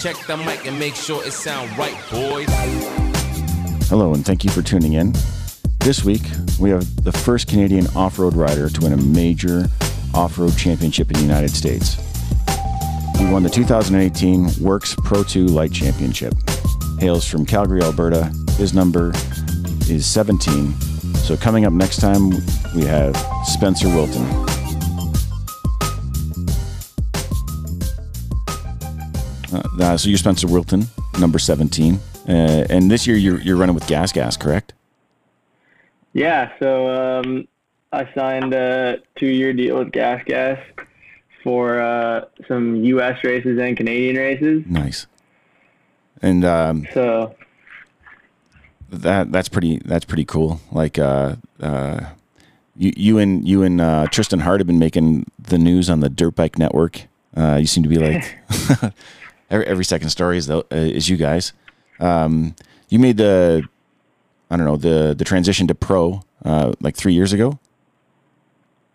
Check the mic and make sure it sound right, boys. Hello, and thank you for tuning in. This week, we have the first Canadian off road rider to win a major off road championship in the United States. He won the 2018 WORCS Pro 2 Light Championship. Hails from Calgary, Alberta. His number is 17. So, coming up next time, we have Spenser Wilton. Uh, so, you're Spenser Wilton, number 17. Uh, and this year, you're, you're running with Gas Gas, correct? Yeah, so um, I signed a two-year deal with Gas Gas for uh, some U.S. races and Canadian races. Nice. And um, So that that's pretty that's pretty cool. Like uh, uh, you you and you and uh, Tristan Hart have been making the news on the Dirt Bike Network. Uh, you seem to be like every, every second story is the, uh, is you guys. Um, you made the I don't know the the transition to pro uh, like three years ago.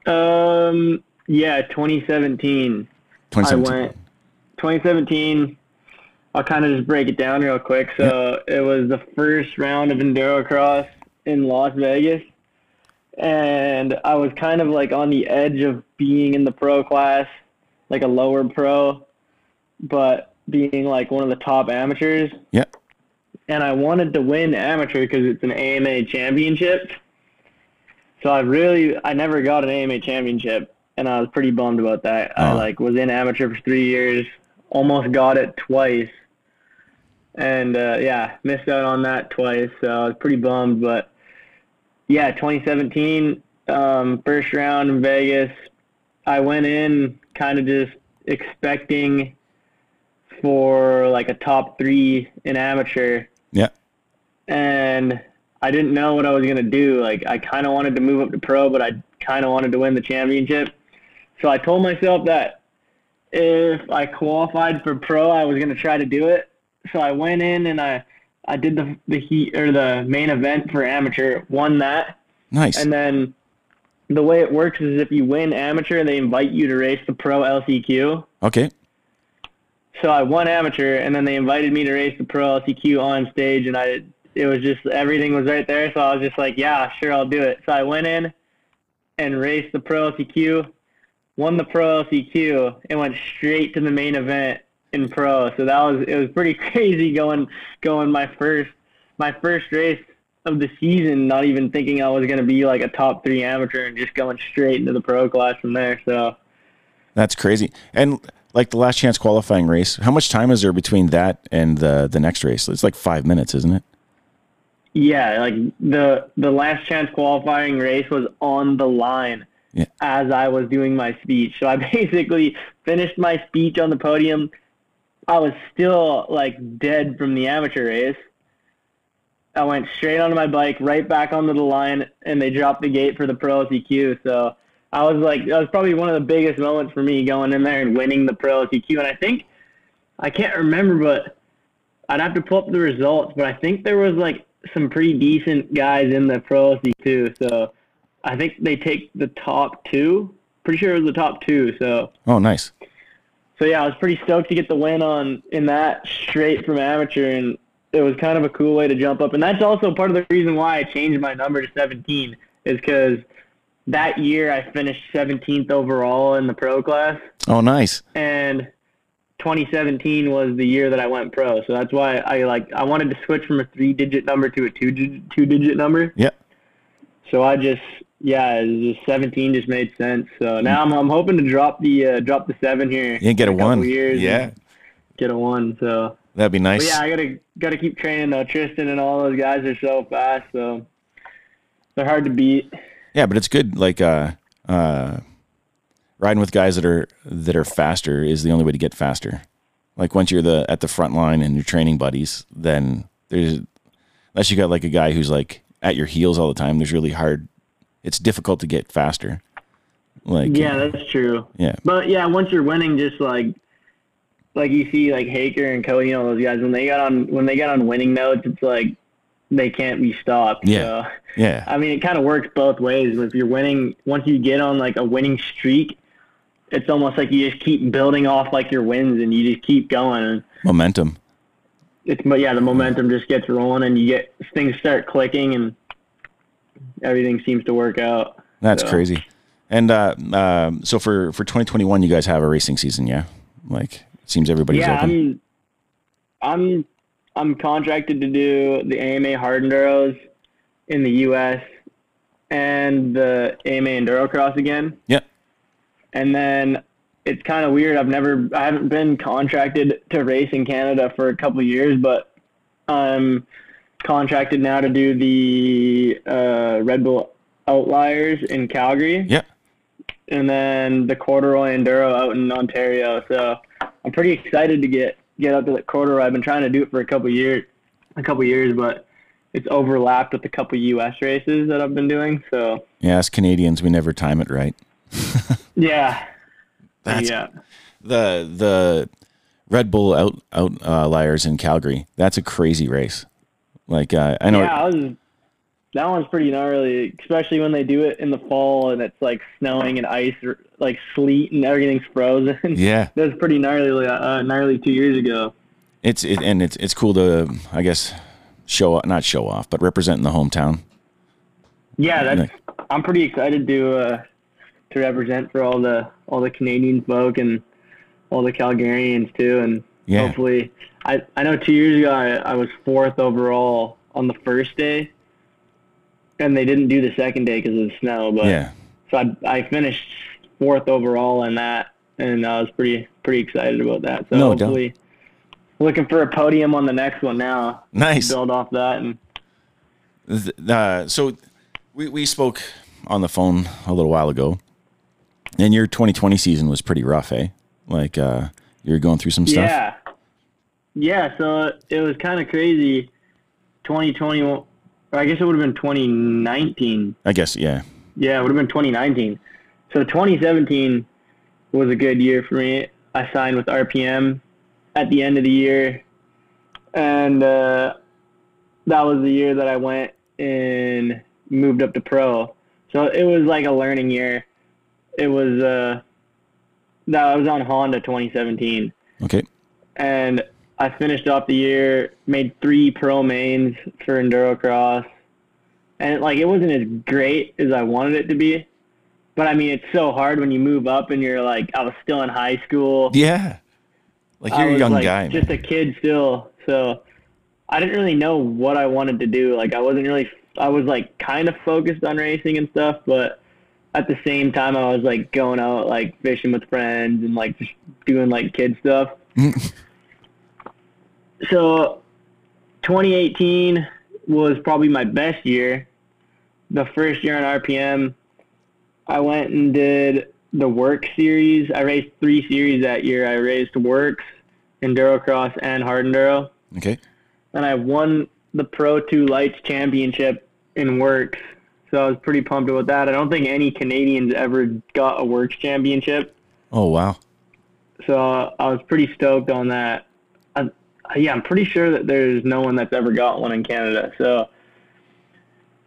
um, yeah, 2017. I 2017. went 2017. I'll kind of just break it down real quick. So it was the first round of Endurocross in Las Vegas, and I was kind of like on the edge of being in the pro class, like a lower pro, but being like one of the top amateurs. Yeah. And I wanted to win amateur because it's an AMA championship. So I really, I never got an AMA championship, and I was pretty bummed about that. I Oh. like was in amateur for three years, almost got it twice, and uh, yeah, missed out on that twice. So I was pretty bummed. But yeah, 2017 um, first round in Vegas, I went in kind of just expecting for like a top three in amateur Yeah. and I didn't know what I was gonna do. Like I kind of wanted to move up to pro, but I kind of wanted to win the championship. So I told myself that if I qualified for pro, I was gonna try to do it. So I went in and I I did the the heat or the main event for amateur, won that, Nice. and then the way it works is if you win amateur, they invite you to race the pro LCQ. okay. So I won amateur, and then they invited me to race the pro LCQ on stage, and I it was just everything was right there. So I was just like, yeah, sure, I'll do it. So I went in and raced the pro LCQ, won the pro LCQ, and went straight to the main event in pro. So that was it was pretty crazy going going my first my first race of the season, not even thinking I was gonna be like a top three amateur, and just going straight into the pro class from there. So. That's crazy. And like the last chance qualifying race, how much time is there between that and the the next race? It's like five minutes, isn't it? Yeah, like the the last chance qualifying race was on the line Yeah. as I was doing my speech. So I basically finished my speech on the podium. I was still like dead from the amateur race. I went straight onto my bike, right back onto the line, and they dropped the gate for the pro LCQ. So I was like, that was probably one of the biggest moments for me going in there and winning the pro LCQ. And I think I can't remember, but I'd have to pull up the results, but I think there was like some pretty decent guys in the pro LC too. So I think they take the top two. Pretty sure it was the top two. So Oh, nice. so yeah, I was pretty stoked to get the win on in that straight from amateur, and it was kind of a cool way to jump up. And that's also part of the reason why I changed my number to 17 is because that year I finished 17th overall in the pro class Oh, nice. and 2017 was the year that I went pro. So that's why I like I wanted to switch from a three digit number to a two digit two digit number. Yeah. So I just yeah, just 17 just made sense. So now I'm I'm hoping to drop the uh, drop the seven here. You get a couple one. Years Yeah. Get a one. So That'd be but nice. yeah, I gotta gotta keep training though. Tristan and all those guys are so fast, so they're hard to beat. Yeah, but it's good. Like uh, uh, riding with guys that are that are faster is the only way to get faster. Like once you're the at the front line and you're training buddies, then there's unless you got like a guy who's like at your heels all the time. There's really hard. It's difficult to get faster. Like Yeah, that's true. yeah, But yeah, once you're winning, just like like you see like Haaker and Cody and all those guys when they got on when they got on winning notes, it's like they can't be stopped. Yeah. So, yeah, I mean, it kind of works both ways. If you're winning, once you get on like a winning streak, it's almost like you just keep building off like your wins and you just keep going. Momentum. it's but yeah, the momentum just gets rolling and you get things start clicking and everything seems to work out. That's So- crazy. And uh, um, so for for 2021, you guys have a racing season, yeah? Like it seems everybody's yeah, open. I'm I'm I'm contracted to do the AMA hard enduros in the US and the AMA enduro cross again. yeah. And then it's kind of weird. I've never, I haven't been contracted to race in Canada for a couple of years, but I'm contracted now to do the uh, Red Bull Outliers in Calgary, Yeah. and then the Corduroy Enduro out in Ontario. So I'm pretty excited to get get up to the Corduroy. I've been trying to do it for a couple years, a couple years, but it's overlapped with a couple U.S. races that I've been doing. So Yeah, as Canadians, we never time it right. yeah, That's yeah. the the Red Bull out outliers in Calgary. That's a crazy race. Like uh, I know. Yeah, I was. That one's pretty gnarly, especially when they do it in the fall and it's like snowing and ice, or like sleet and everything's frozen. Yeah, that was pretty gnarly, uh, gnarly two years ago. it's it, and it's it's cool to I guess show not show off, but representing the hometown. Yeah, that's. I'm pretty excited to uh, to represent for all the all the Canadian folk and all the Calgarians too, and Yeah. hopefully, I I know two years ago I, I was fourth overall on the first day, and they didn't do the second day because of the snow, but. Yeah, So I, I finished fourth overall in that, and I was pretty pretty excited about that. So No hopefully, looking for a podium on the next one now. nice. Build off that, and Uh, so we we spoke on the phone a little while ago, and your 2020 season was pretty rough, eh? Like uh, you're going through some stuff. yeah, yeah. So it was kind of crazy. 2020, or I guess it would have been 2019. I guess. Yeah. Yeah, it would have been 2019. So 2017 was a good year for me. I signed with RPM at the end of the year, and uh, that was the year that I went and moved up to pro. So it was like a learning year. It was uh, that I was on Honda 2017 Okay. and I finished off the year, made three pro mains for endurocross, and like it wasn't as great as I wanted it to be, but I mean it's so hard when you move up and you're like I was still in high school. Yeah. Like you're a was young like guy. just man. a kid still, so I didn't really know what I wanted to do. Like I wasn't really, I was like kind of focused on racing and stuff, but at the same time I was like going out like fishing with friends and like just doing like kid stuff. so 2018 was probably my best year. The first year on RPM, I went and did the WORCS Series. I raced three series that year. I raced WORCS, Endurocross, and Hard Enduro. okay. And I won the Pro 2 Lights Championship in WORCS. So I was pretty pumped about that. I don't think any Canadians ever got a WORCS Championship. Oh wow. So I was pretty stoked on that. Yeah, I'm pretty sure that there's no one that's ever got one in Canada. So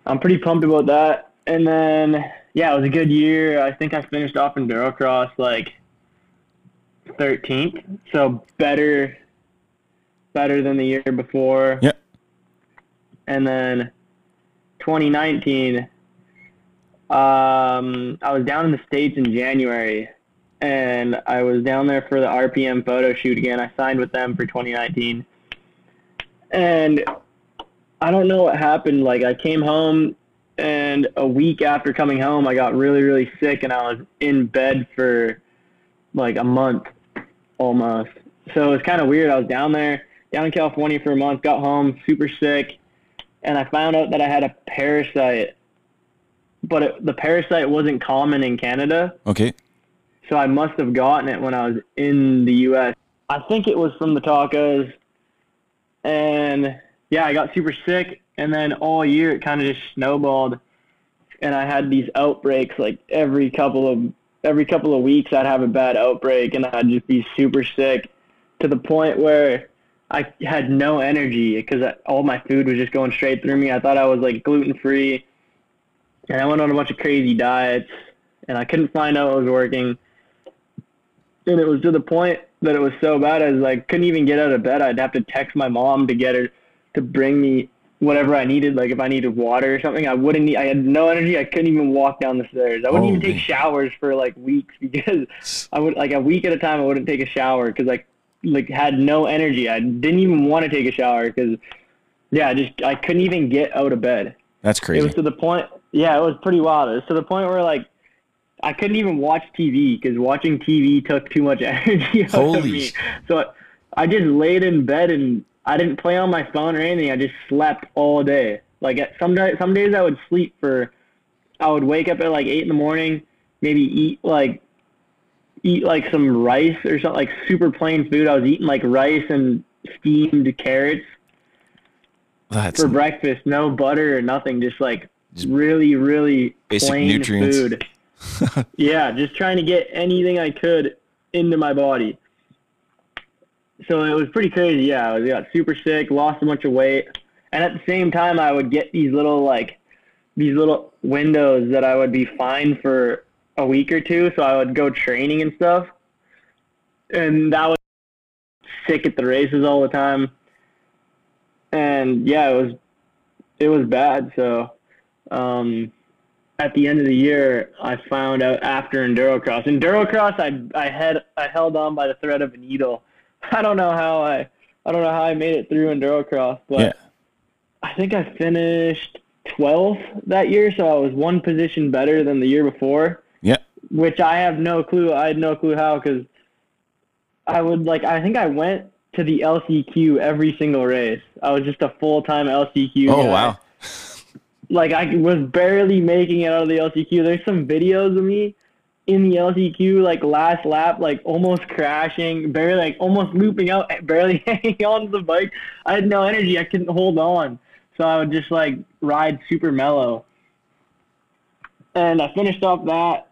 I'm pretty pumped about that. And then, yeah, it was a good year. I think I finished off in Durocross like 13th. So better, better than the year before. Yeah. And then 2019, um, I was down in the States in January and I was down there for the RPM photo shoot again. I signed with them for 2019, and I don't know what happened. Like I came home, and a week after coming home, I got really, really sick, and I was in bed for like a month almost. So it was kind of weird. I was down there, down in California for a month, got home super sick, and I found out that I had a parasite. But it, the parasite wasn't common in Canada. Okay. So I must have gotten it when I was in the U.S. I think it was from the tacos. And yeah, I got super sick. And then all year it kind of just snowballed. And I had these outbreaks like every couple of every couple of weeks I'd have a bad outbreak and I'd just be super sick to the point where I had no energy because all my food was just going straight through me. I thought I was like gluten free. And I went on a bunch of crazy diets and I couldn't find out what was working and it was to the point that it was so bad I was like couldn't even get out of bed. I'd have to text my mom to get her to bring me whatever I needed. Like if I needed water or something, I wouldn't. Need, I had no energy. I couldn't even walk down the stairs. I wouldn't even take showers for like weeks because I would like a week at a time. I wouldn't take a shower because I like had no energy. I didn't even want to take a shower because yeah, I just I couldn't even get out of bed. That's crazy. It was to the point. Yeah, it was pretty wild. It was to the point where like I couldn't even watch TV because watching TV took too much energy out Holy of me. So I just laid in bed and I didn't play on my phone or anything. I just slept all day. Like at some days, some days I would sleep for. I would wake up at like eight in the morning, maybe eat like eat like some rice or something like super plain food. I was eating like rice and steamed carrots That's for breakfast, no butter or nothing, just like really, really Basic plain nutrients. food. yeah, just trying to get anything I could into my body. So it was pretty crazy. Yeah, I got super sick, lost a bunch of weight, and at the same time, I would get these little like these little windows that I would be fine for a week or two. So I would go training and stuff, and that was sick at the races all the time and yeah, it was it was bad. So um, at the end of the year, I found out after endurocross. Endurocross, I I had I held on by the thread of a needle. I don't know how I I don't know how I made it through endurocross, but Yeah. I think I finished 12th that year, so I was one position better than the year before yeah. which I have no clue. I had no clue how because I would like. I think I went to the LCQ every single race. I was just a full time LCQ. Oh guy. wow. Like I was barely making it out of the LCQ. There's some videos of me in the LCQ, like last lap, like almost crashing, barely like almost looping out, barely hanging on to the bike. I had no energy. I couldn't hold on, so I would just like ride super mellow. And I finished off that,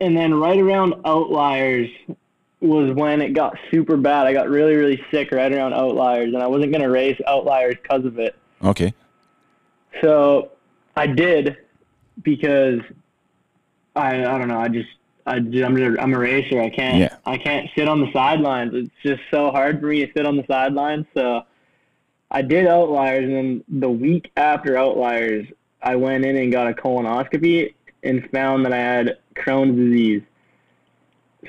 and then right around outliers was when it got super bad. I got really really sick right around outliers, and I wasn't gonna race outliers because of it. Okay. So I did because I I don't know. I just I I'm just, I'm a racer. I can't Yeah. I can't sit on the sidelines. It's just so hard for me to sit on the sidelines. So I did outliers, and then the week after outliers, I went in and got a colonoscopy and found that I had Crohn's disease.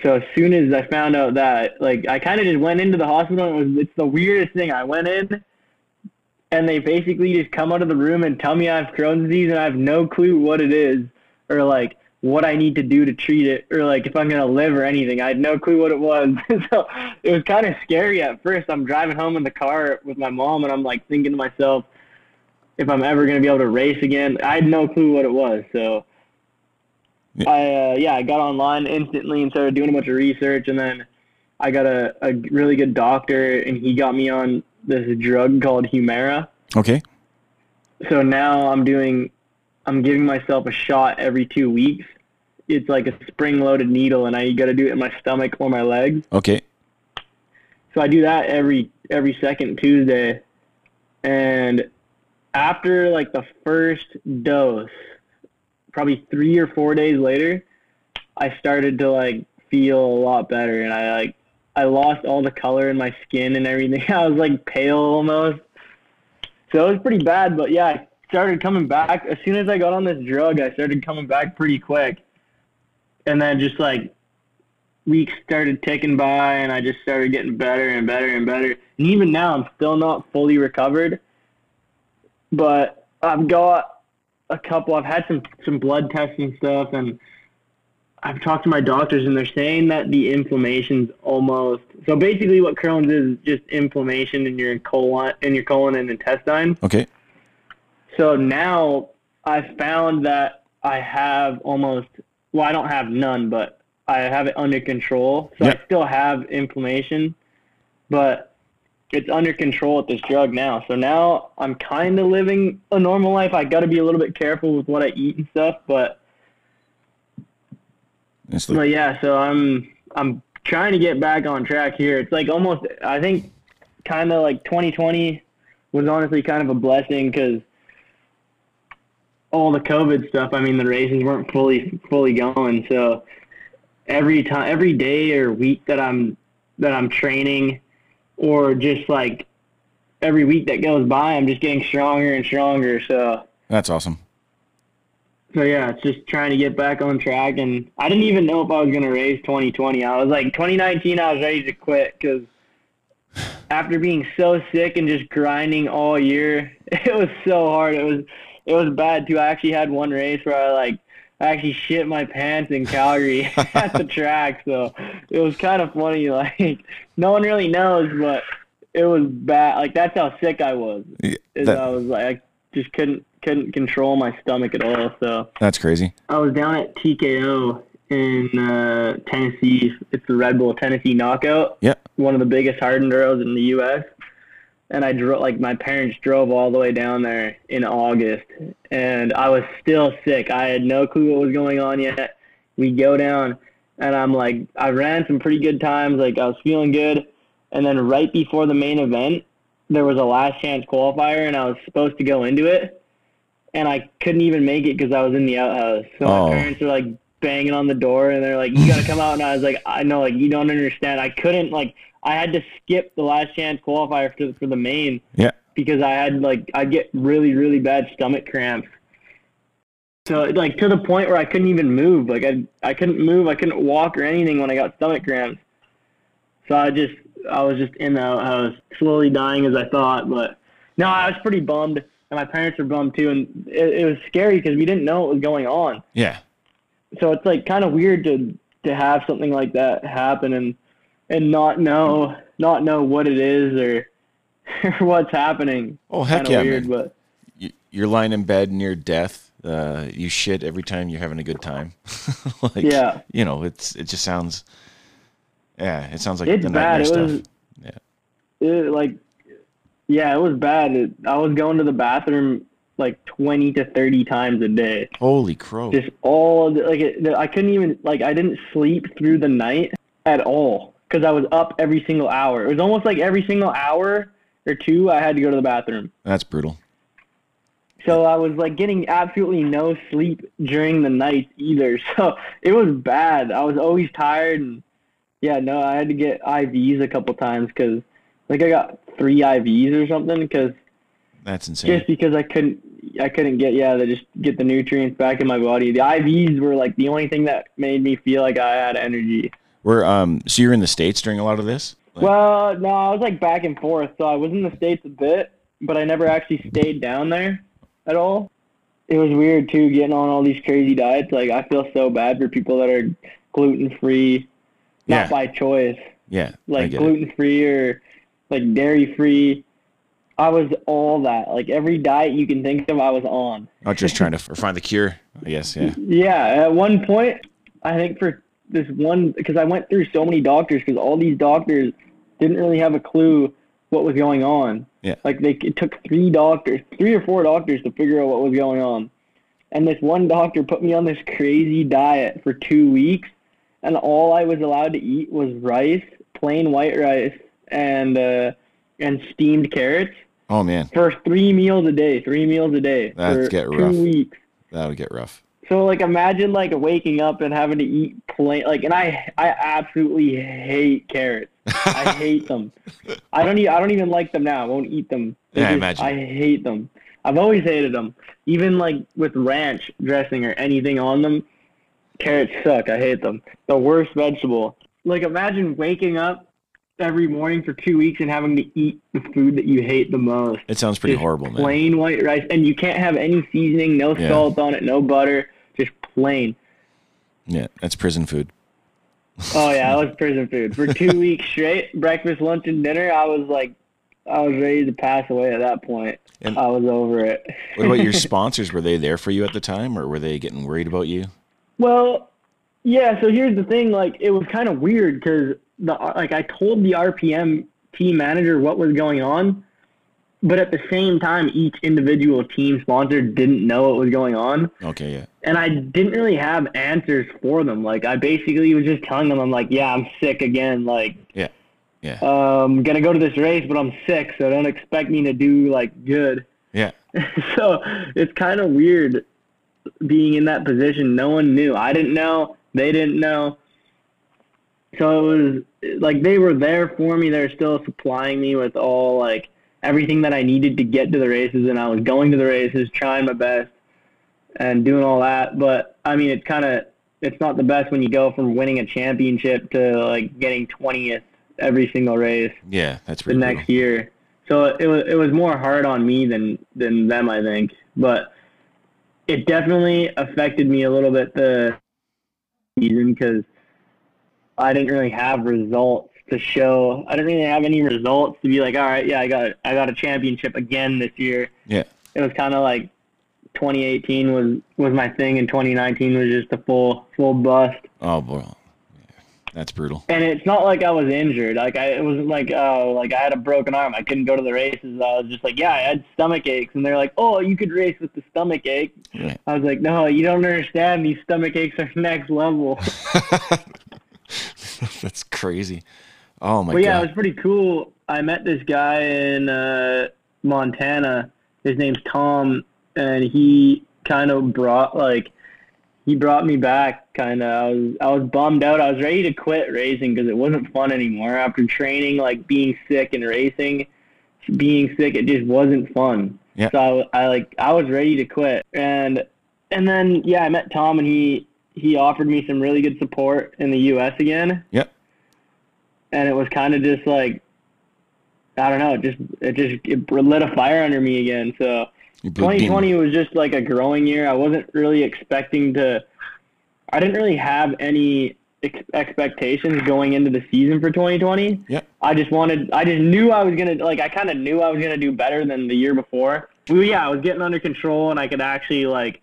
So as soon as I found out that, like, I kind of just went into the hospital. And it was it's the weirdest thing. I went in, and they basically just come out of the room and tell me I have Crohn's disease, and I have no clue what it is, or like what I need to do to treat it, or like if I'm gonna live or anything. I had no clue what it was. so it was kind of scary at first. I'm driving home in the car with my mom, and I'm like thinking to myself, if I'm ever gonna be able to race again. I had no clue what it was. So Yeah. I uh, yeah, I got online instantly and started doing a bunch of research, and then I got a, a really good doctor, and he got me on this drug called Humira. Okay. So now I'm doing, I'm giving myself a shot every two weeks. It's like a spring-loaded needle, and I got to do it in my stomach or my legs. Okay. So I do that every every second Tuesday, and after like the first dose, probably three or four days later, I started to like feel a lot better, and I like I lost all the color in my skin and everything. I was like pale almost. So it was pretty bad, but yeah, I started coming back as soon as I got on this drug. I started coming back pretty quick, and then just like weeks started ticking by and I just started getting better and better and better. And even now I'm still not fully recovered. But I've got a couple I've had some some blood tests and stuff and I've talked to my doctors and they're saying that the inflammation's almost so basically what Crohn's is is just inflammation in your colon in your colon and intestine. Okay. So now I found that I have almost, well, I don't have none, but I have it under control. So Yep. I still have inflammation, but it's under control with this drug now. So now I'm kind of living a normal life. I got to be a little bit careful with what I eat and stuff, but It's like, but yeah, so I'm I'm trying to get back on track here. It's like almost I think kind of like 2020 was honestly kind of a blessing because all the COVID stuff. I mean, the races weren't fully fully going, so every time, every day or week that I'm that I'm training, or just like every week that goes by, I'm just getting stronger and stronger. So That's awesome. So yeah, it's just trying to get back on track. And I didn't even know if I was gonna race 2020. I was like 2019. I was ready to quit because after being so sick and just grinding all year, it was so hard. It was it was bad too. I actually had one race where I like I actually shit my pants in Calgary at the track. So it was kind of funny. Like no one really knows, but it was bad. Like that's how sick I was. Is that- I was like just couldn't couldn't control my stomach at all. So that's crazy. I was down at TKO in uh, Tennessee. It's the Red Bull Tennessee Knockout, Yeah. one of the biggest hard enduros in the U.S. And I drove like my parents drove all the way down there in August, and I was still sick. I had no clue what was going on yet. We go down, and I'm like, I ran some pretty good times. Like I was feeling good, and then right before the main event, there was a last chance qualifier, and I was supposed to go into it, and I couldn't even make it because I was in the outhouse. So Oh. my parents were like banging on the door, and they're like, "You gotta come out." And I was like, "I know, like you don't understand. I couldn't like I had to skip the last chance qualifier for, for the main Yeah. because I had like I get really really bad stomach cramps. So like to the point where I couldn't even move. Like I I couldn't move. I couldn't walk or anything when I got stomach cramps. So I just I was just in the outhouse, slowly dying as I thought. But no, I was pretty bummed, and my parents were bummed too. And it, it was scary because we didn't know what was going on. Yeah. So it's like kind of weird to to have something like that happen and and not know not know what it is or what's happening. Oh heck Kinda yeah, weird, man. but You, you're lying in bed near death. Uh, you shit every time you're having a good time. like, Yeah. You know, it's it just sounds. Yeah, it sounds like It's the bad. It stuff. was- yeah. it, like yeah, it was bad. It, I was going to the bathroom like 20 to 30 times a day. Holy crow! Just all the, like it, I couldn't even like I didn't sleep through the night at all cuz I was up every single hour. It was almost like every single hour or two I had to go to the bathroom. That's brutal. So I was like getting absolutely no sleep during the night either. So it was bad. I was always tired and yeah, no, I had to get IVs a couple times because like I got three IVs or something because That's insane. just because I couldn't I couldn't get yeah to just get the nutrients back in my body. The IVs were like the only thing that made me feel like I had energy. We're um. So you're in the states during a lot of this. Like- Well, no, I was like back and forth. So I was in the states a bit, but I never actually stayed down there at all. It was weird too, getting on all these crazy diets. Like I feel so bad for people that are gluten free, not Yeah. by choice, yeah. Like gluten free or like dairy free. I was all that. Like every diet you can think of, I was on. Not just trying to find the cure. I guess. Yeah. Yeah, at one point, I think for this one, because I went through so many doctors, because all these doctors didn't really have a clue what was going on. Yeah. Like they it took three doctors, three or four doctors to figure out what was going on. And this one doctor put me on this crazy diet for two weeks, and all I was allowed to eat was rice, plain white rice, and uh, and steamed carrots Oh man, for three meals a day. Three meals a day That'd for get two rough. weeks. that would get rough. So like imagine like waking up and having to eat plain like and I I absolutely hate carrots. I hate them. I don't e- I don't even like them now. I won't eat them. They Yeah, I just- imagine. I hate them. I've always hated them. Even like with ranch dressing or anything on them, carrots suck. I hate them. The worst vegetable. Like imagine waking up every morning for two weeks and having to eat the food that you hate the most. It sounds pretty Just horrible, man. Plain white rice, and you can't have any seasoning, no Yeah. salt on it, no butter, just plain. Yeah, that's prison food. Oh yeah, that was prison food for two weeks straight. Breakfast, lunch, and dinner. I was like, I was ready to pass away at that point. And- I was over it. What about your sponsors? Were they there for you at the time, or were they getting worried about you? Well, yeah. So here's the thing. Like, it was kind of weird because the like I told the RPM team manager what was going on, but at the same time, each individual team sponsor didn't know what was going on, Okay, yeah. and I didn't really have answers for them. Like, I basically was just telling them, I'm like, yeah, I'm sick again. Like, Yeah. Yeah. um, gonna go to this race, but I'm sick, so don't expect me to do like good. Yeah. so it's kind of weird being in that position. No one knew. I didn't know. They didn't know. so it was like they were there for me. They were still supplying me with all like everything that I needed to get to the races, and I was going to the races, trying my best, and doing all that. But I mean, it's kind of it's not the best when you go from winning a championship to like getting twentieth every single race Yeah, that's the next brutal. year. So it was it was more hard on me than than them, I think. But it definitely affected me a little bit the season because I didn't really have results to show. I didn't really have any results to be like, all right, yeah, I got I got a championship again this year. Yeah. It was kind of like 2018 was was my thing, and 2019 was just a full full bust. Oh, boy. That's brutal. And it's not like I was injured. Like I, it wasn't like oh, like I had a broken arm. I couldn't go to the races. I was just like, yeah, I had stomach aches, and they're like, oh, you could race with the stomach ache. Yeah. I was like, no, you don't understand. These stomach aches are next level. that's crazy. Oh my God. but yeah, it was pretty cool. I met this guy in uh, Montana. His name's Tom, and he kind of brought like he brought me back. Kind of, I was I was bummed out. I was ready to quit racing because it wasn't fun anymore after training, like being sick and racing. Being sick, it just wasn't fun. Yeah. So I, I like I was ready to quit, and and then yeah, I met Tom, and he he offered me some really good support in the U.S. again Yep. and it was kind of just like I don't know, it just it just it lit a fire under me again. So You blew- being- 2020 was just like a growing year. I wasn't really expecting to. I didn't really have any ex- expectations going into the season for 2020. Yeah. I just wanted. I just knew I was gonna like. I kind of knew I was gonna do better than the year before. Well, yeah, I was getting under control, and I could actually like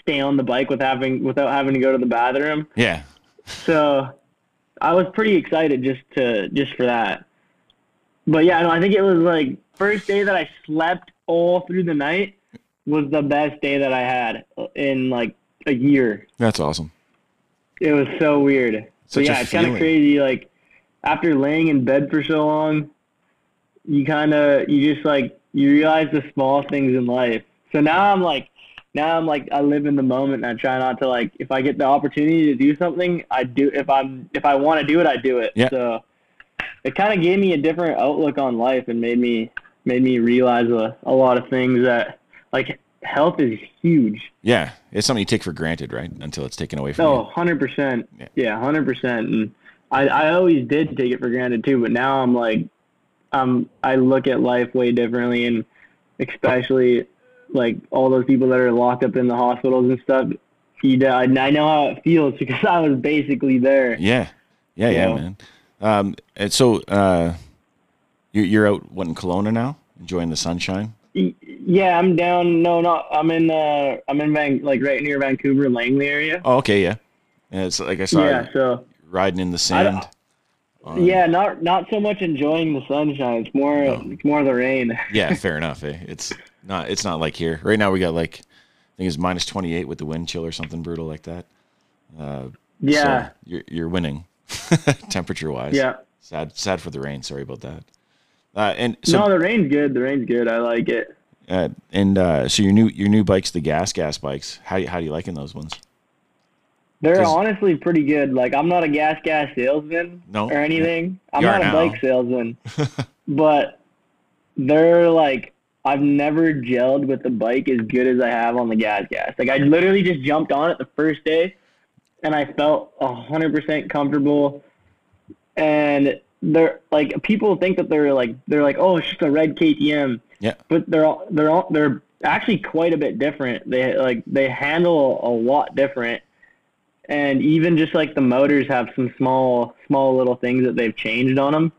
stay on the bike with having without having to go to the bathroom. Yeah. So I was pretty excited just to just for that. But yeah, no, I think it was like first day that I slept all through the night was the best day that I had in like a year. That's awesome. It was so weird. So Such yeah, it's kind of crazy. Like after laying in bed for so long, you kind of you just like you realize the small things in life. So now I'm like, now I'm like I live in the moment and I try not to like if I get the opportunity to do something, I do. If I'm if I want to do it, I do it. Yeah. So it kind of gave me a different outlook on life and made me made me realize a, a lot of things that like health is huge. Yeah. It's something you take for granted, right? Until it's taken away from you. Oh, 100%. Yeah. Yeah, 100%. And I, I always did take it for granted too, but now I'm like, um, I look at life way differently and especially like all those people that are locked up in the hospitals and stuff. You, I, I know how it feels because I was basically there. Yeah. Yeah, yeah, Yeah. man. Um, and so uh, you're, you're out, what, in Kelowna now? Enjoying the sunshine? Yeah, I'm down. No, not. I'm in. Uh, I'm in Van, like right near Vancouver, Langley area. Oh, okay, yeah. And it's like I saw yeah. So riding in the sand. don't- yeah, not not so much enjoying the sunshine. It's more. No. It's more the rain. yeah, fair enough. Eh? It's not. It's not like here right now. We got like, I think it's minus twenty eight with the wind chill or something brutal like that. Uh, Yeah. so you're you're winning, temperature wise. Yeah. Sad sad for the rain. Sorry about that. Uh, and so no, the rain's good. The rain's good. I like it. uh, and uh, so your new your new bikes, the gas gas bikes. How how do you liking those ones? They're honestly pretty good. Like I'm not a gas gas salesman No. or anything. I'm not a now. bike salesman. but they're like I've never gelled with the bike as good as I have on the gas gas. Like I literally just jumped on it the first day and I felt hundred percent comfortable and they're like people think that they're like they're like, oh it's just a red KTM. Yeah. But they're all they're all they're actually quite a bit different. They like they handle a lot different and even just like the motors have some small small little things that they've changed on them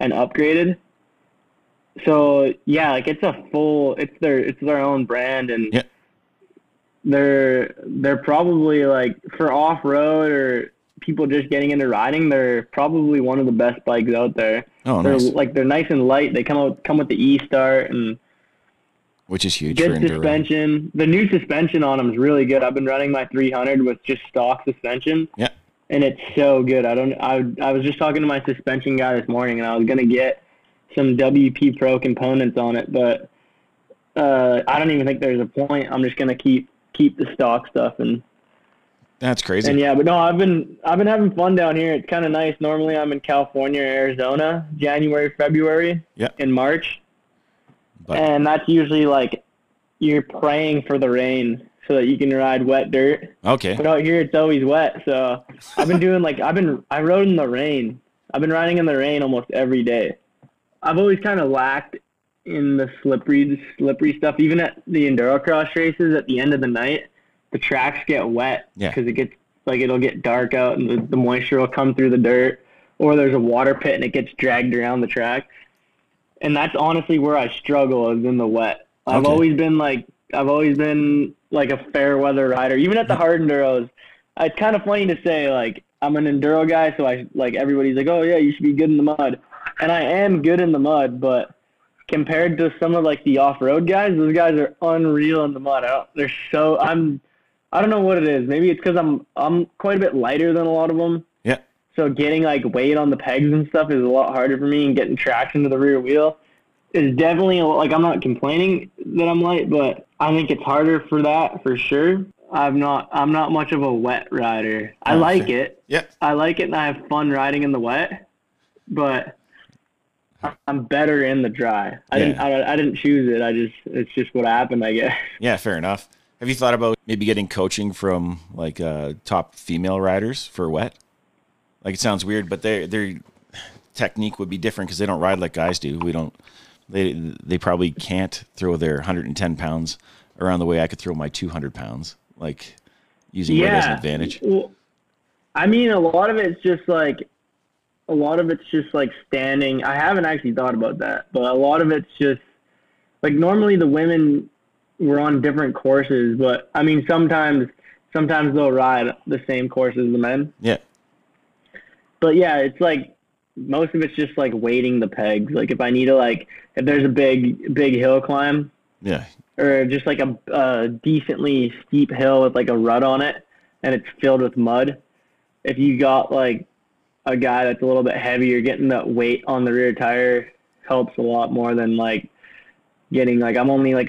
and upgraded so yeah like it's a full it's their it's their own brand and Yeah. they're they're probably like for off-road or people just getting into riding they're probably one of the best bikes out there Oh, they're nice. like they're nice and light they come out come with the e-start and Which is huge for good suspension. The new suspension on them is really good. I've been running my 300 with just stock suspension. Yeah. And it's so good. I don't. I I was just talking to my suspension guy this morning, and I was gonna get some WP Pro components on it, but uh, I don't even think there's a point. I'm just gonna keep keep the stock stuff and That's crazy. And yeah, but no, I've been I've been having fun down here. It's kind of nice. Normally, I'm in California, Arizona, January, February, Yeah. in March, But- and that's usually like you're praying for the rain so that you can ride wet dirt. okay. But out here, it's always wet. So I've been doing like I've been I rode in the rain. I've been riding in the rain almost every day. I've always kind of lacked in the slippery the slippery stuff. Even at the enduro cross races, at the end of the night, the tracks get wet Yeah. because it gets like it'll get dark out and the, the moisture will come through the dirt, or there's a water pit and it gets dragged around the track. And that's honestly where I struggle is in the wet. I've always been like I've always been like a fair weather rider. Even at the hard enduros, it's kind of funny to say like I'm an enduro guy, so I like everybody's like, oh yeah, you should be good in the mud, and I am good in the mud, but compared to some of like the off-road guys, those guys are unreal in the mud. I don't, they're so I'm I don't know what it is. Maybe it's because I'm I'm quite a bit lighter than a lot of them. Yeah. So getting like weight on the pegs and stuff is a lot harder for me, and getting traction to the rear wheel is definitely a, like I'm not complaining that I'm light, but I think it's harder for that for sure. I'm not I'm not much of a wet rider. I Oh, like fair. it. Yeah. I like it and I have fun riding in the wet, but I'm better in the dry. I didn't I, I didn't choose it. I just it's just what happened, I guess. Yeah, fair enough. Have you thought about maybe getting coaching from like uh, top female riders for wet? Like it sounds weird, but their their technique would be different because they don't ride like guys do. We don't. They they probably can't throw their 110 pounds around the way I could throw my 200 pounds. Like using weight as an advantage. Well, I mean, a lot of it's just like, a lot of it's just like standing. I haven't actually thought about that, but a lot of it's just like normally the women were on different courses, but I mean sometimes sometimes they'll ride the same course as the men. Yeah. But yeah, it's like most of it's just like weighting the pegs. Like if I need to like if there's a big big hill climb, Yeah. or just like a, a decently steep hill with like a rut on it and it's filled with mud if you got like a guy that's a little bit heavier getting that weight on the rear tire helps a lot more than like getting like i'm only like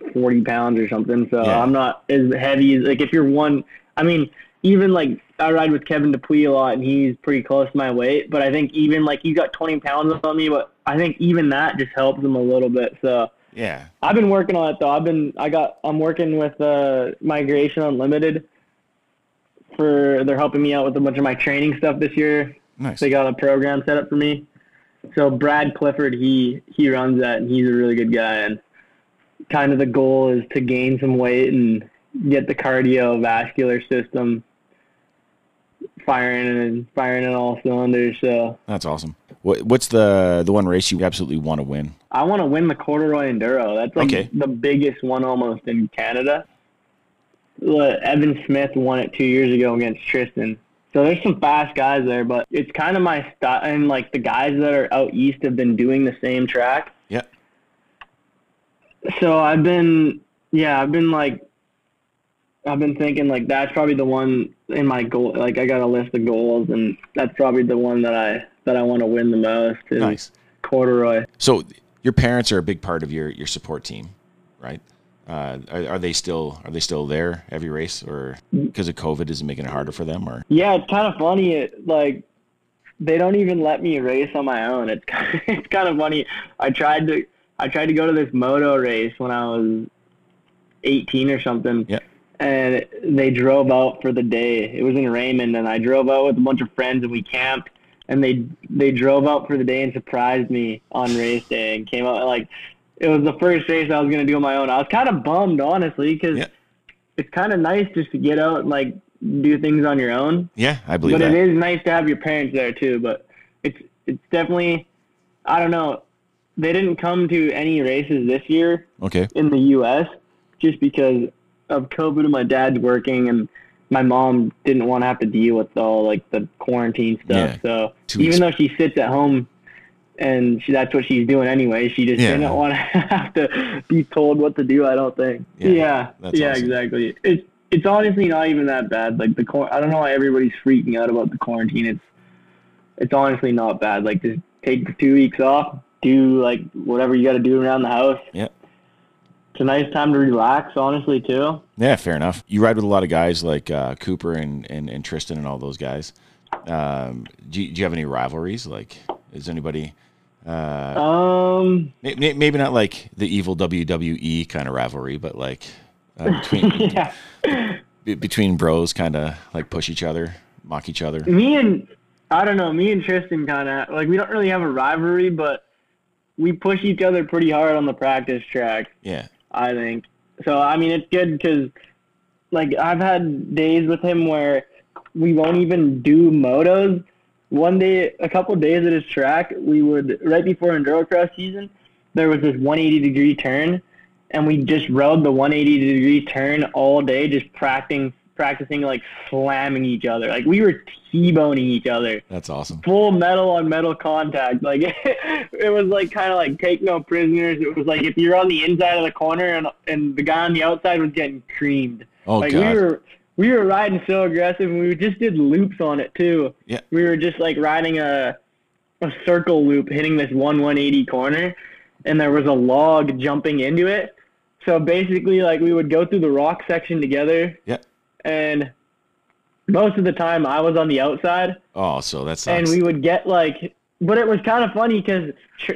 140 pounds or something so Yeah. i'm not as heavy as like if you're one i mean even like i ride with kevin dupuy a lot and he's pretty close to my weight but i think even like he's got 20 pounds on me but i think even that just helps him a little bit so Yeah. I've been working on it though. I've been I got I'm working with uh, Migration Unlimited for they're helping me out with a bunch of my training stuff this year. Nice. They got a program set up for me. So Brad Clifford, he he runs that and he's a really good guy and kind of the goal is to gain some weight and get the cardiovascular system firing and firing in all cylinders. So That's awesome. What, what's the the one race you absolutely want to win? I want to win the Corduroy Enduro. That's like Okay. the biggest one almost in Canada. Evan Smith won it two years ago against Tristan. So there's some fast guys there, but it's kind of my style. And like the guys that are out east have been doing the same track. So I've been, yeah, I've been like, I've been thinking like that's probably the one in my goal. Like I got a list of goals, and that's probably the one that I that I want to win the most. Is Nice. Corduroy. So your parents are a big part of your your support team, right? Uh, are, are they still are they still there every race, or because of COVID, is it making it harder for them? Or Yeah, it's kind of funny. It, like they don't even let me race on my own. It's kind of, it's kind of funny. I tried to I tried to go to this moto race when I was 18 or something. Yeah. And they drove out for the day. It was in Raymond, and I drove out with a bunch of friends, and we camped. And they they drove out for the day and surprised me on race day, and came out like it was the first race I was gonna do on my own. I was kind of bummed, honestly, because Yeah. it's kind of nice just to get out and like do things on your own yeah, I believe but that. it is nice to have your parents there too. But it's it's definitely I don't know. They didn't come to any races this year Okay, in the U.S. just because of COVID and my dad's working and my mom didn't want to have to deal with all like the quarantine stuff. Yeah, So even though she sits at home and she, that's what she's doing anyway, she just Yeah. didn't want to have to be told what to do. I don't think. Yeah, Yeah, yeah, awesome. exactly. It's it's honestly not even that bad. Like the quar- I don't know why everybody's freaking out about the quarantine. It's it's honestly not bad. Like just take two weeks off, do like whatever you got to do around the house yeah, it's a nice time to relax, honestly, too. Yeah, fair enough. You ride with a lot of guys like uh, Cooper and, and, and Tristan and all those guys. Um, do, you, do you have any rivalries? Like, is anybody uh, Um, may- may- maybe not like the evil WWE kind of rivalry, but like uh, between yeah. be- between bros, kind of like push each other, mock each other. me and I don't know, me and Tristan kind of like we don't really have a rivalry, but we push each other pretty hard on the practice track. Yeah, I think so. I mean, it's good because like I've had days with him where we won't even do motos. One day, a couple days at his track, we would right before endurocross season, there was this 180 degree turn, and we just rode the 180 degree turn all day, just practicing, practicing like slamming each other. Like we were t-boning each other that's awesome. full metal on metal contact. Like it was like kind of like take no prisoners. It was like if you're on the inside of the corner and and the guy on the outside was getting creamed. Oh like god, we were we were riding so aggressive and we just did loops on it too. Yeah. We were just like riding a a circle loop hitting this one 180 corner and there was a log jumping into it. So basically like we would go through the rock section together yeah. And most of the time I was on the outside. Oh, so that's and we would get like but it was kind of funny because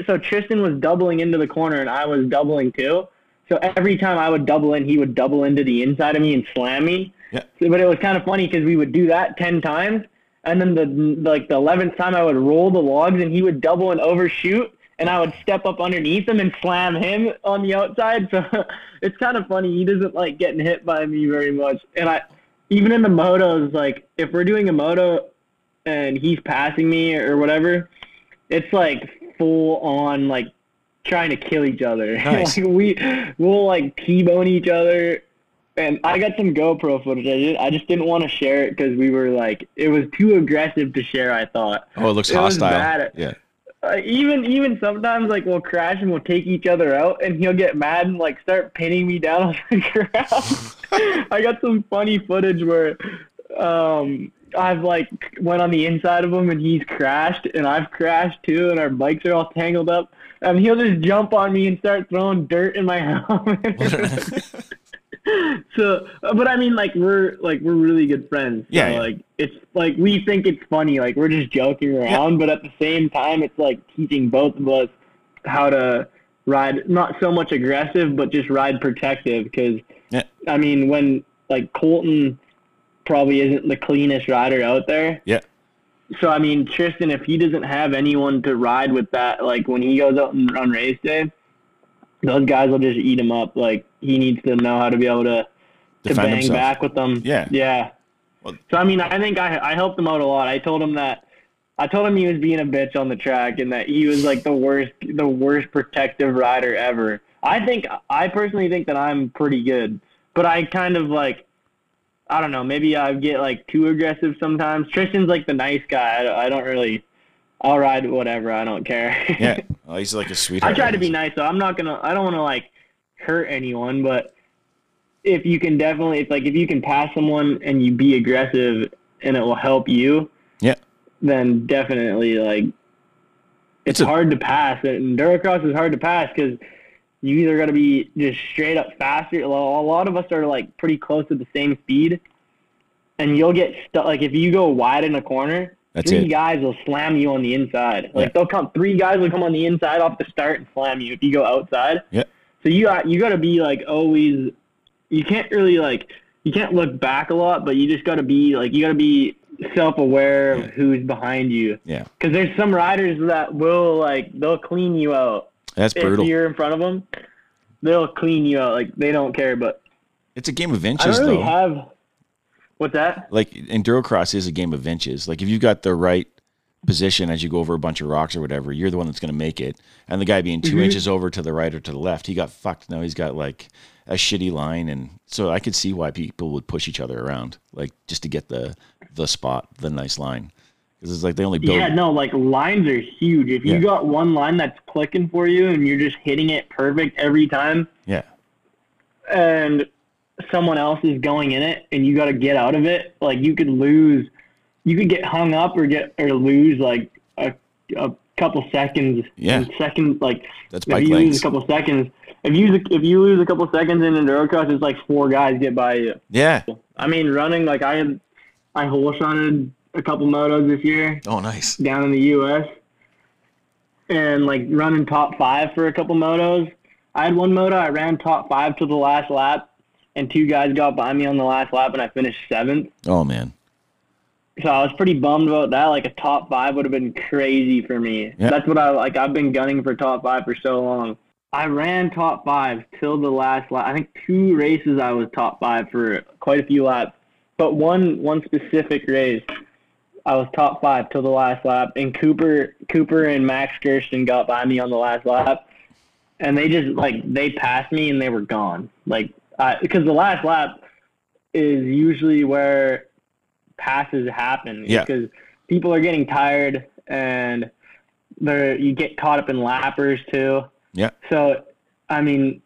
so tristan was doubling into the corner and i was doubling too. So every time i would double in he would double into the inside of me and slam me. Yeah. So- but it was kind of funny because we would do that 10 times. And then the like the 11th time i would roll the logs and he would double and overshoot and i would step up underneath him and slam him on the outside so it's kind of funny he doesn't like getting hit by me very much and i even in the motos like if we're doing a moto and he's passing me or whatever, it's like full on like trying to kill each other. Nice. like we we'll like T-bone each other. And I got some GoPro footage. I just, I just didn't want to share it because we were like, it was too aggressive to share. I thought. oh, it looks it hostile. Yeah, Uh, even even sometimes like we'll crash and we'll take each other out, and he'll get mad and like start pinning me down on the ground. I got some funny footage where um, I've like went on the inside of him and he's crashed, and I've crashed too, and our bikes are all tangled up. And he'll just jump on me and start throwing dirt in my helmet. so, but I mean, like we're like we're really good friends. So, Yeah, yeah. Like it's like we think it's funny. Like we're just joking around, but at the same time, it's like teaching both of us how to ride not so much aggressive, but just ride protective. Because Yeah. I mean, when like Colton probably isn't the cleanest rider out there. yeah, So I mean, Tristan, if he doesn't have anyone to ride with that, like when he goes out and on race day, those guys will just eat him up. Like he needs to know how to be able to to Defend bang himself. back with them. Yeah. yeah. Well- so I mean, I think I I helped him out a lot. I told him that. I told him he was being a bitch on the track and that he was like the worst, the worst protective rider ever. I think I personally think that I'm pretty good, but I kind of like, I don't know, maybe I get like too aggressive sometimes. Tristan's like the nice guy. I, I don't really, I'll ride whatever. I don't care. yeah. Oh, he's like a sweetheart. I try to be nice though. I'm not gonna. I don't want to like hurt anyone, but if you can definitely, it's like if you can pass someone and you be aggressive and it will help you, Yeah. then definitely like It's it's, a- hard to pass. Endurocross is hard to pass because you either got to be just straight up faster. A lot of us are like pretty close to the same speed, and you'll get stuck. Like if you go wide in a corner, That's three it. guys will slam you on the inside. Like Yeah. they'll come, three guys will come on the inside off the start and slam you if you go outside. Yeah. So you got you got to be like always. You can't really like you can't look back a lot, but you just got to be like you got to be self-aware Yeah. of who's behind you. Yeah, Because there's some riders that will like they'll clean you out that's if brutal. you're in front of them. They'll clean you out like they don't care. But It's a game of I inches, don't really though. have. What's that? like endurocross is a game of inches. Like if you've got the right position as you go over a bunch of rocks or whatever, you're the one that's going to make it. And the guy being 2 Mhm. inches over to the right or to the left, he got fucked. Now he's got like a shitty line, and so I could see why people would push each other around, like just to get the the spot, the nice line, because it's like they only build. Yeah, no, like lines are huge. If you Yeah. got one line that's clicking for you and you're just hitting it perfect every time, yeah, and someone else is going in it and you got to get out of it, like you could lose, you could get hung up or get or lose like a, a couple seconds. Yeah. Second, like That's if you lose a couple seconds, if you if you lose a couple seconds in endurocross, it's like four guys get by you. Yeah. I mean, running like I had, I hole shotted a couple motos this year Oh, nice. down in the U.S. and like running top five for a couple motos. I had one moto I ran top five to the last lap, and two guys got by me on the last lap, and I finished seventh. Oh man. So I was pretty bummed about that. Like a top five would have been crazy for me. Yeah. That's what I like. I've been gunning for top five for so long. I ran top five till the last lap. I think two races I was top five for quite a few laps, but one one specific race I was top five till the last lap. And Cooper Cooper and Max Gerston got by me on the last lap, and they just like they passed me and they were gone. Like because the last lap is usually where passes happen Yeah. because people are getting tired and they're you get caught up in lappers too. Yeah. So, I mean,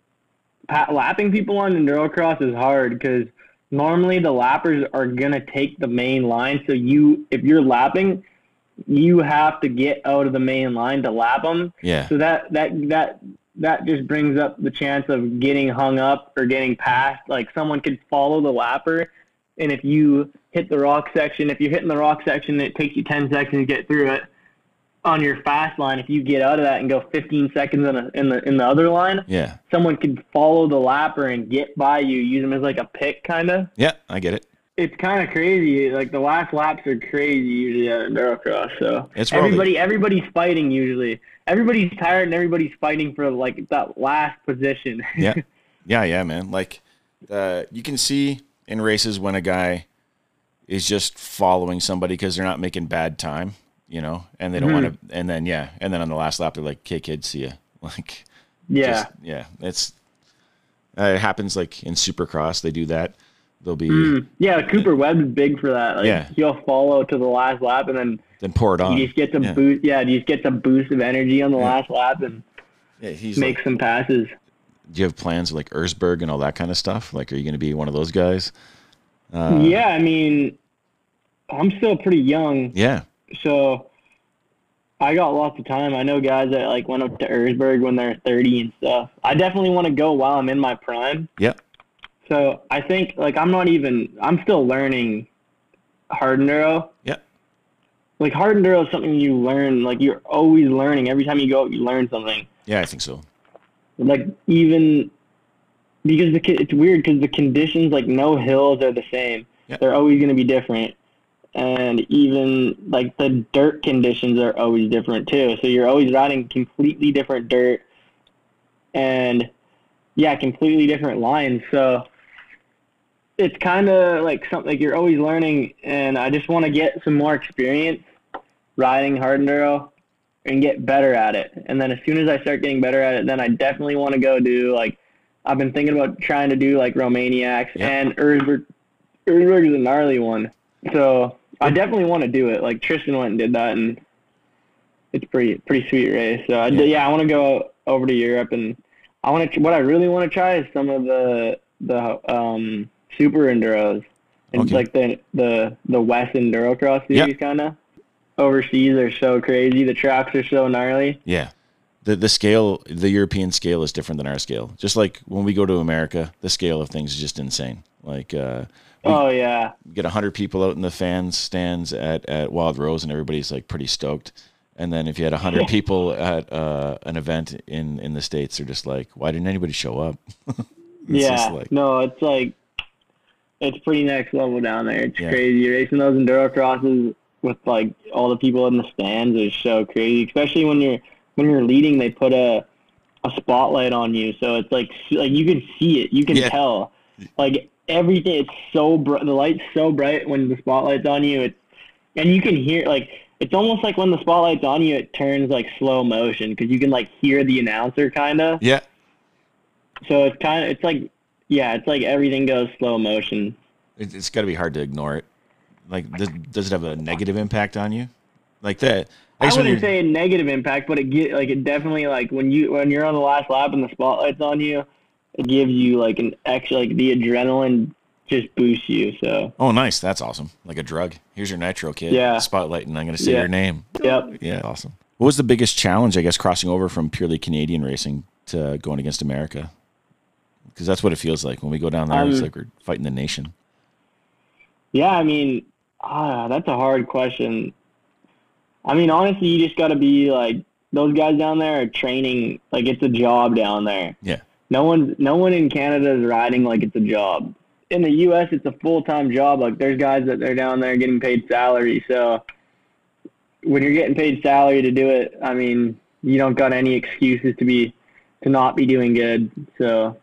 pa- lapping people on the endurocross is hard because normally the lappers are gonna take the main line. So you, if you're lapping, you have to get out of the main line to lap them. Yeah. So that that that that just brings up the chance of getting hung up or getting passed. Like someone could follow the lapper, and if you hit the rock section, if you're hitting the rock section, it takes you 10 seconds to get through it. On your fast line, if you get out of that and go 15 seconds in, a, in the in the other line, Yeah. someone could follow the lapper and get by you. Use them as like a pick, kind of. Yeah. I get it. It's kind of crazy. Like the last laps are crazy usually at endurocross. So It's where all the- everybody everybody's fighting usually. Everybody's tired and everybody's fighting for like that last position. Yeah. Yeah. Yeah, man. Like, uh, you can see in races when a guy is just following somebody because they're not making bad time, you know, and they don't want to. And then yeah, and then on the last lap they're like, "Okay, kid, see ya." Like, yeah. just- yeah. It's uh, it happens like in Supercross. They do that. They'll be Mm. Yeah, Cooper Webb's big for that. Like Yeah. he'll follow to the last lap and then then pour it on. you just get some yeah. boost. Yeah, you just get some boost of energy on the last lap and Yeah, he's make like, some passes. Do you have plans like Erzberg and all that kind of stuff? Like, are you going to be one of those guys? Uh, yeah, I mean, I'm still pretty young, Yeah. so I got lots of time. I know guys that like went up to Erzberg when they're 30 and stuff. I definitely want to go while I'm in my prime. Yeah. So I think like I'm not even. I'm still learning hard enduro. Yeah. Like hard enduro is something you learn. Like you're always learning. Every time you go, you learn something. Yeah, I think so. Like even because the it's weird because the conditions like no hills are the same. Yeah. They're always going to be different, and even like the dirt conditions are always different too. So you're always riding completely different dirt, and yeah, completely different lines. So it's kind of like something like you're always learning, and I just want to get some more experience riding hard enduro and get better at it. And then as soon as I start getting better at it, then I definitely want to go do like I've been thinking about trying to do like Romaniacs Yeah. and Erzberg. Erzberg is a gnarly one, so I definitely want to do it. Like Tristan went and did that, and it's pretty pretty sweet race. So I, Yeah. yeah. I want to go over to Europe, and I want to. What I really want to try is some of the the um super enduros. And it's like the the the West Endurocross Yeah. series kind of overseas are so crazy. The tracks are so gnarly. Yeah. The the scale, the European scale is different than our scale. Just like when we go to America, the scale of things is just insane. Like uh Oh yeah, get 100 people out in the fans stands at at Wild Rose and everybody's like pretty stoked. And then if you had 100 people at uh, an event in in the states, they're just like, "Why didn't anybody show up?" It's yeah. like- no, it's like it's pretty next level down there. It's Yeah. crazy racing those enduro crosses with like all the people in the stands is so crazy. Especially when you're when you're leading, they put a a spotlight on you, so it's like like you can see it, you can Yeah. tell, like everything. It's so bright. The light's so bright when the spotlight's on you. It and you can hear like it's almost like when the spotlight's on you, it turns like slow motion because you can like hear the announcer kind of. Yeah. So it's kind of it's like yeah, it's like everything goes slow motion. It, it's got to be hard to ignore it. Like, does, does it have a negative impact on you? Like that? I when wouldn't say a negative impact, but it get like it definitely like when you when you're on the last lap and the spotlight's on you, it gives you like an extra like the adrenaline just boosts you. So Oh, nice. That's awesome. Like a drug. Here's your nitro kid. Yeah. Spotlight, and I'm going to say Yeah. your name. yep. Yeah, awesome. What was the biggest challenge, I guess, crossing over from purely Canadian racing to going against America? Because that's what it feels like when we go down there. it's Um, like we're fighting the nation. Yeah, I mean, ah, that's a hard question. I mean, honestly, you just got to be like those guys down there are training like it's a job down there. Yeah. No one, no one in Canada is riding like it's a job. In the U.S., it's a full time job. Like there's guys that they're down there getting paid salary. So when you're getting paid salary to do it, I mean, you don't got any excuses to be to not be doing good. So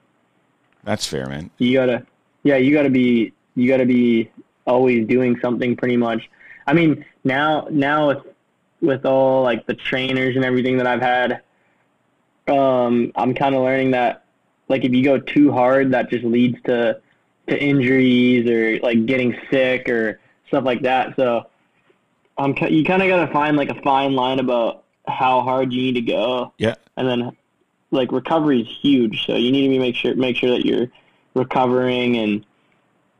That's fair, man. you gotta yeah you gotta be you gotta be always doing something pretty much i mean now now with with all like the trainers and everything that i've had um i'm kind of learning that like if you go too hard that just leads to to injuries or like getting sick or stuff like that so um you kind of got to find like a fine line about how hard you need to go Yeah. and then like recovery is huge. So you need to be make sure make sure that you're recovering and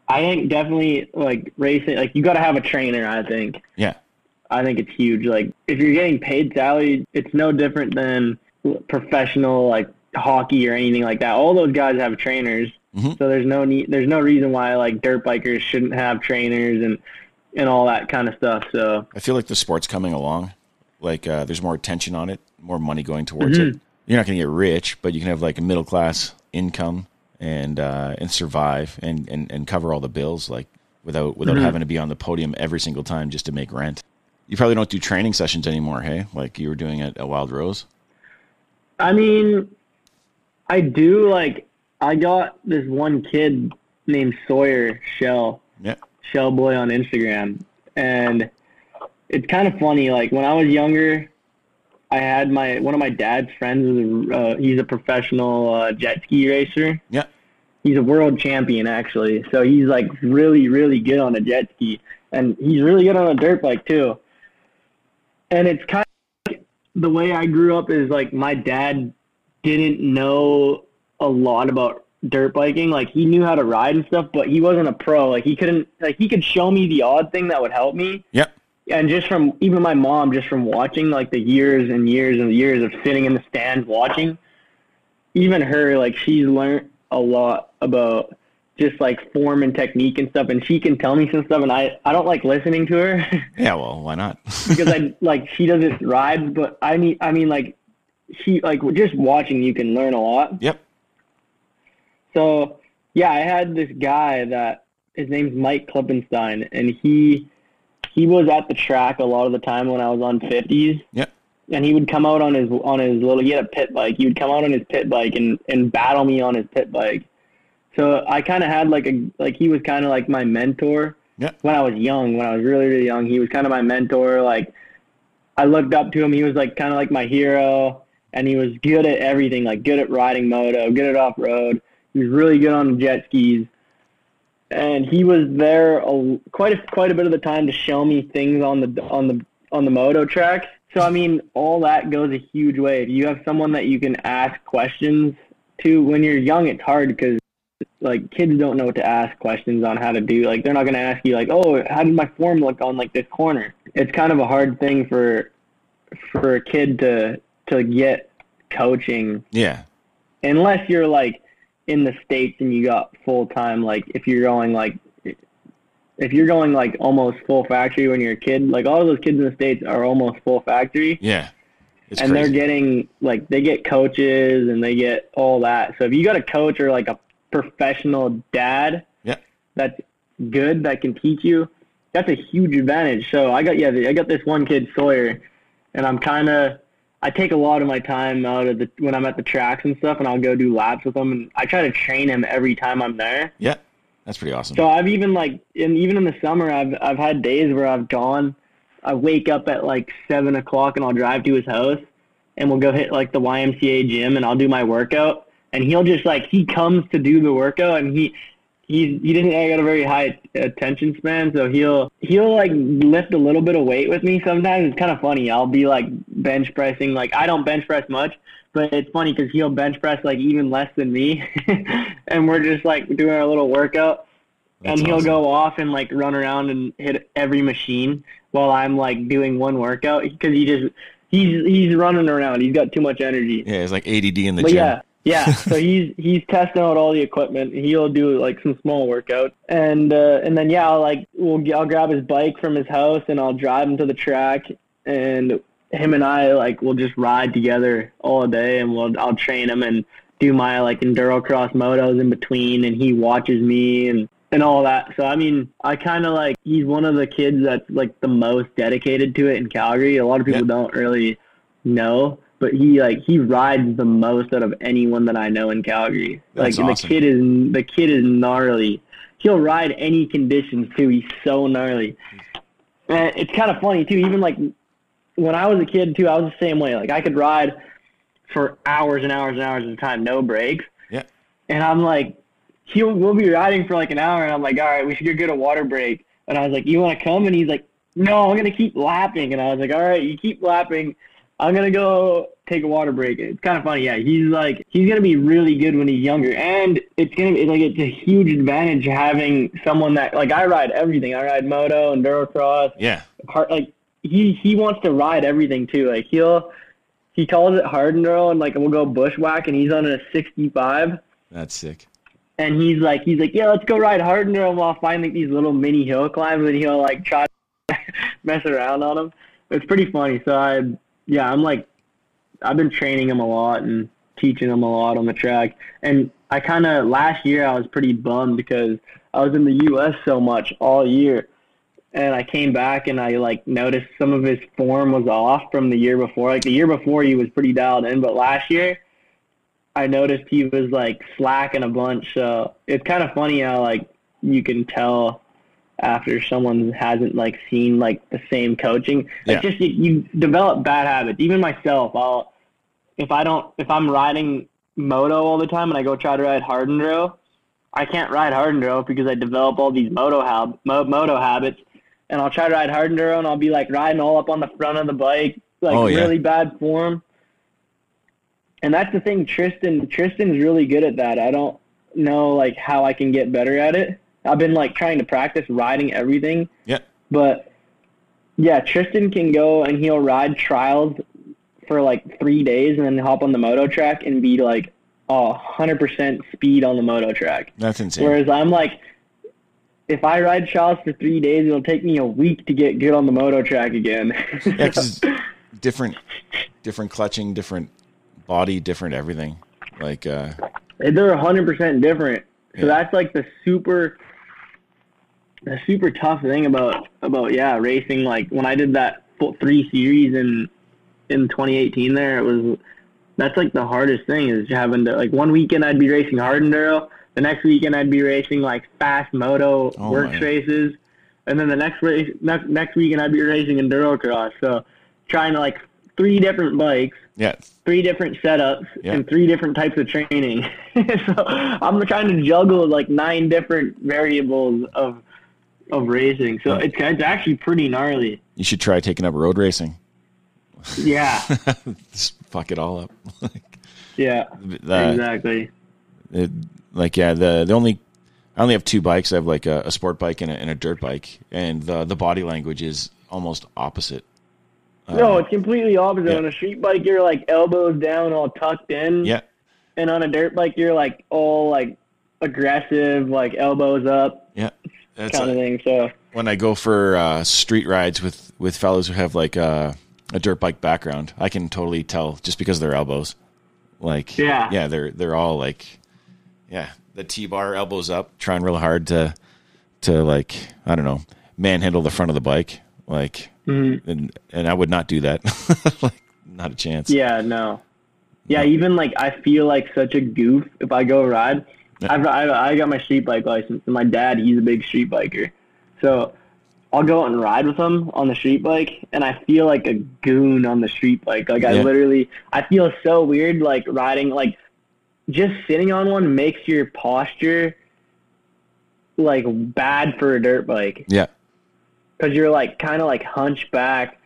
I think definitely like racing like you got to have a trainer. I think Yeah. I think it's huge. Like if you're getting paid salary, it's no different than professional like hockey or anything like that. All those guys have trainers. Mhm. So there's no need there's no reason why like dirt bikers shouldn't have trainers and and all that kind of stuff. So I feel like the sport's coming along. Like uh, there's more attention on it, more money going towards Mm-hmm. it. You're not going to get rich, but you can have like a middle class income and uh, and survive and, and, and cover all the bills like without without Mm-hmm. having to be on the podium every single time just to make rent. You probably don't do training sessions anymore, hey? Like you were doing at, at Wild Rose. I mean, I do like. I got this one kid named Sawyer Shell Yeah. Shell Boy on Instagram, and it's kind of funny. Like when I was younger, I had my one of my dad's friends uh, he's a professional uh, jet ski racer. Yeah. He's a world champion actually, so he's like really really good on a jet ski, and he's really good on a dirt bike too. And it's kind of like the way I grew up is like my dad didn't know a lot about dirt biking. Like he knew how to ride and stuff, but he wasn't a pro. Like he couldn't like he could show me the odd thing that would help me. Yep. And just from even my mom, just from watching like the years and years and years of sitting in the stands watching, even her like she's learned a lot about just like form and technique and stuff and she can tell me some stuff and I, I don't like listening to her Yeah, well, why not? because I like she doesn't ride but I need I mean like she like just watching you can learn a lot. yep. So yeah, I had this guy that his name's Mike Klippenstein, and he he was at the track a lot of the time when I was on fifties. Yep. And he would come out on his on his little he had a pit bike. He would come out on his pit bike and and battle me on his pit bike. So I kind of had like a like he was kind of like my mentor Yep. when I was young. When I was really really young, he was kind of my mentor. Like I looked up to him. He was like kind of like my hero, and he was good at everything. Like good at riding moto, good at off road. He was really good on jet skis, and he was there a, quite a, quite a bit of the time to show me things on the on the on the moto track. So I mean, all that goes a huge way. If you have someone that you can ask questions to when you're young, it's hard because like kids don't know what to ask questions on how to do. Like they're not going to ask you like, "Oh, how did my form look on like this corner?" It's kind of a hard thing for for a kid to to get coaching Yeah. unless you're like in the states and you got full time like if you're going like if you're going like almost full factory when you're a kid like all those kids in the states are almost full factory Yeah. It's and crazy. they're getting like they get coaches and they get all that so if you got a coach or like a professional dad Yeah. that's good that can teach you that's a huge advantage so i got yeah i got this one kid sawyer and i'm kind of i take a lot of my time out of the when i'm at the tracks and stuff and i'll go do laps with him and i try to train him every time i'm there yeah. That's pretty awesome. so I've even like, in, even in the summer, I've I've had days where I've gone. I wake up at like seven o'clock and I'll drive to his house, and we'll go hit like the YMCA gym and I'll do my workout. And he'll just like he comes to do the workout and he he's he doesn't I got a very high attention span, so he'll he'll like lift a little bit of weight with me. Sometimes it's kind of funny. I'll be like bench pressing. Like I don't bench press much, but it's funny because he'll bench press like even less than me, and we're just like doing our little workout That's and he'll awesome. go off and like run around and hit every machine while I'm like doing one workout because he just he's he's running around. He's got too much energy. Yeah, it's like ADD in the But gym. yeah, yeah. so he's he's testing out all the equipment. He'll do like some small workouts, and uh, and then yeah, I'll like we'll I'll grab his bike from his house and I'll drive him to the track, and him and I like we'll just ride together all day, and we'll I'll train him and do my like enduro cross motos in between, and he watches me and and all that. So I mean, I kind of like he's one of the kids that's like the most dedicated to it in Calgary. A lot of people Yeah. don't really know, but he like he rides the most out of anyone that I know in Calgary. That's like awesome. the kid is the kid is gnarly. He'll ride any conditions too. He's so gnarly. And it's kind of funny too. Even like when I was a kid too, I was the same way. Like I could ride for hours and hours and hours at a time, no breaks. Yeah. And I'm like, he'll we'll be riding for like an hour, and I'm like, all right, we should go get a water break. And I was like, you want to come? And he's like, no, I'm gonna keep lapping. And I was like, all right, you keep lapping. I'm gonna go take a water break. It's kind of funny, yeah. He's like, he's gonna be really good when he's younger, and it's gonna be like it's a huge advantage having someone that like I ride everything. I ride moto, enduro cross, Yeah. hard like he he wants to ride everything too. Like he'll he calls it hard enduro and like we'll go bushwhack and he's on a 65 That's sick. and he's like he's like yeah let's go ride hard enduro and we'll find like these little mini hill climbs and he'll like try to mess around on them. It's pretty funny. So I yeah I'm like I've been training him a lot and teaching him a lot on the track and I kind of last year I was pretty bummed because I was in the U.S. so much all year and I came back and I like noticed some of his form was off from the year before. Like the year before, he was pretty dialed in, but last year, I noticed he was like slacking a bunch. So it's kind of funny how like you can tell after someone hasn't like seen like the same coaching. Yeah. It's just you, you develop bad habits. Even myself, I'll if I don't if I'm riding moto all the time and I go try to ride hard enduro, I can't ride hard enduro because I develop all these moto hab- mo- moto habits, and I'll try to ride hard enduro and I'll be like riding all up on the front of the bike, like Oh, yeah. really bad form. And that's the thing, Tristan. Tristan's really good at that. I don't know like how I can get better at it. I've been like trying to practice riding everything, Yeah. but yeah, Tristan can go and he'll ride trials for like three days and then hop on the moto track and be like a hundred percent speed on the moto track. That's insane. Whereas I'm like, if I ride trials for three days, it'll take me a week to get good on the moto track again. yeah, different, different clutching, different body, different everything. Like, uh, They're a hundred percent different. So Yeah. that's like the super, the super tough thing about about yeah racing. Like when I did that full three series in in 2018, there it was. That's like the hardest thing is having to like one weekend I'd be racing hard enduro, the next weekend I'd be racing like fast moto Oh, works my. races, and then the next race next next weekend I'd be racing enduro cross. So trying to like three different bikes yeah, three different setups Yeah. and three different types of training. so I'm trying to juggle like nine different variables of of racing. So it's it's actually pretty gnarly. you should try taking up road racing. Yeah, Just fuck it all up. yeah, The- exactly. it, like, yeah, the the only I only have two bikes. I have like a, a sport bike and a, and a dirt bike, and the the body language is almost opposite. Uh, no, it's completely opposite. yeah. On a street bike, you're like elbows down, all tucked in. yeah, And on a dirt bike, you're like all like aggressive, like elbows up, yeah. That's kind of thing. So when I go for uh, street rides with with fellows who have like a, a dirt bike background, I can totally tell just because of their elbows. Like Yeah. yeah, they're they're all like yeah, the T bar elbows up, trying real hard to to like I don't know manhandle the front of the bike, like and and I would not do that, like not a chance. Mm-hmm. Yeah, no. Yeah, even like I feel like such a goof if I go ride. I've, I I got my street bike license, and my dad he's a big street biker, so I'll go out and ride with him on the street bike, and I feel like a goon on the street bike. Like I Yeah. literally, I feel so weird like riding like just sitting on one makes your posture like bad for a dirt bike Yeah, because you're like kind of like hunched back,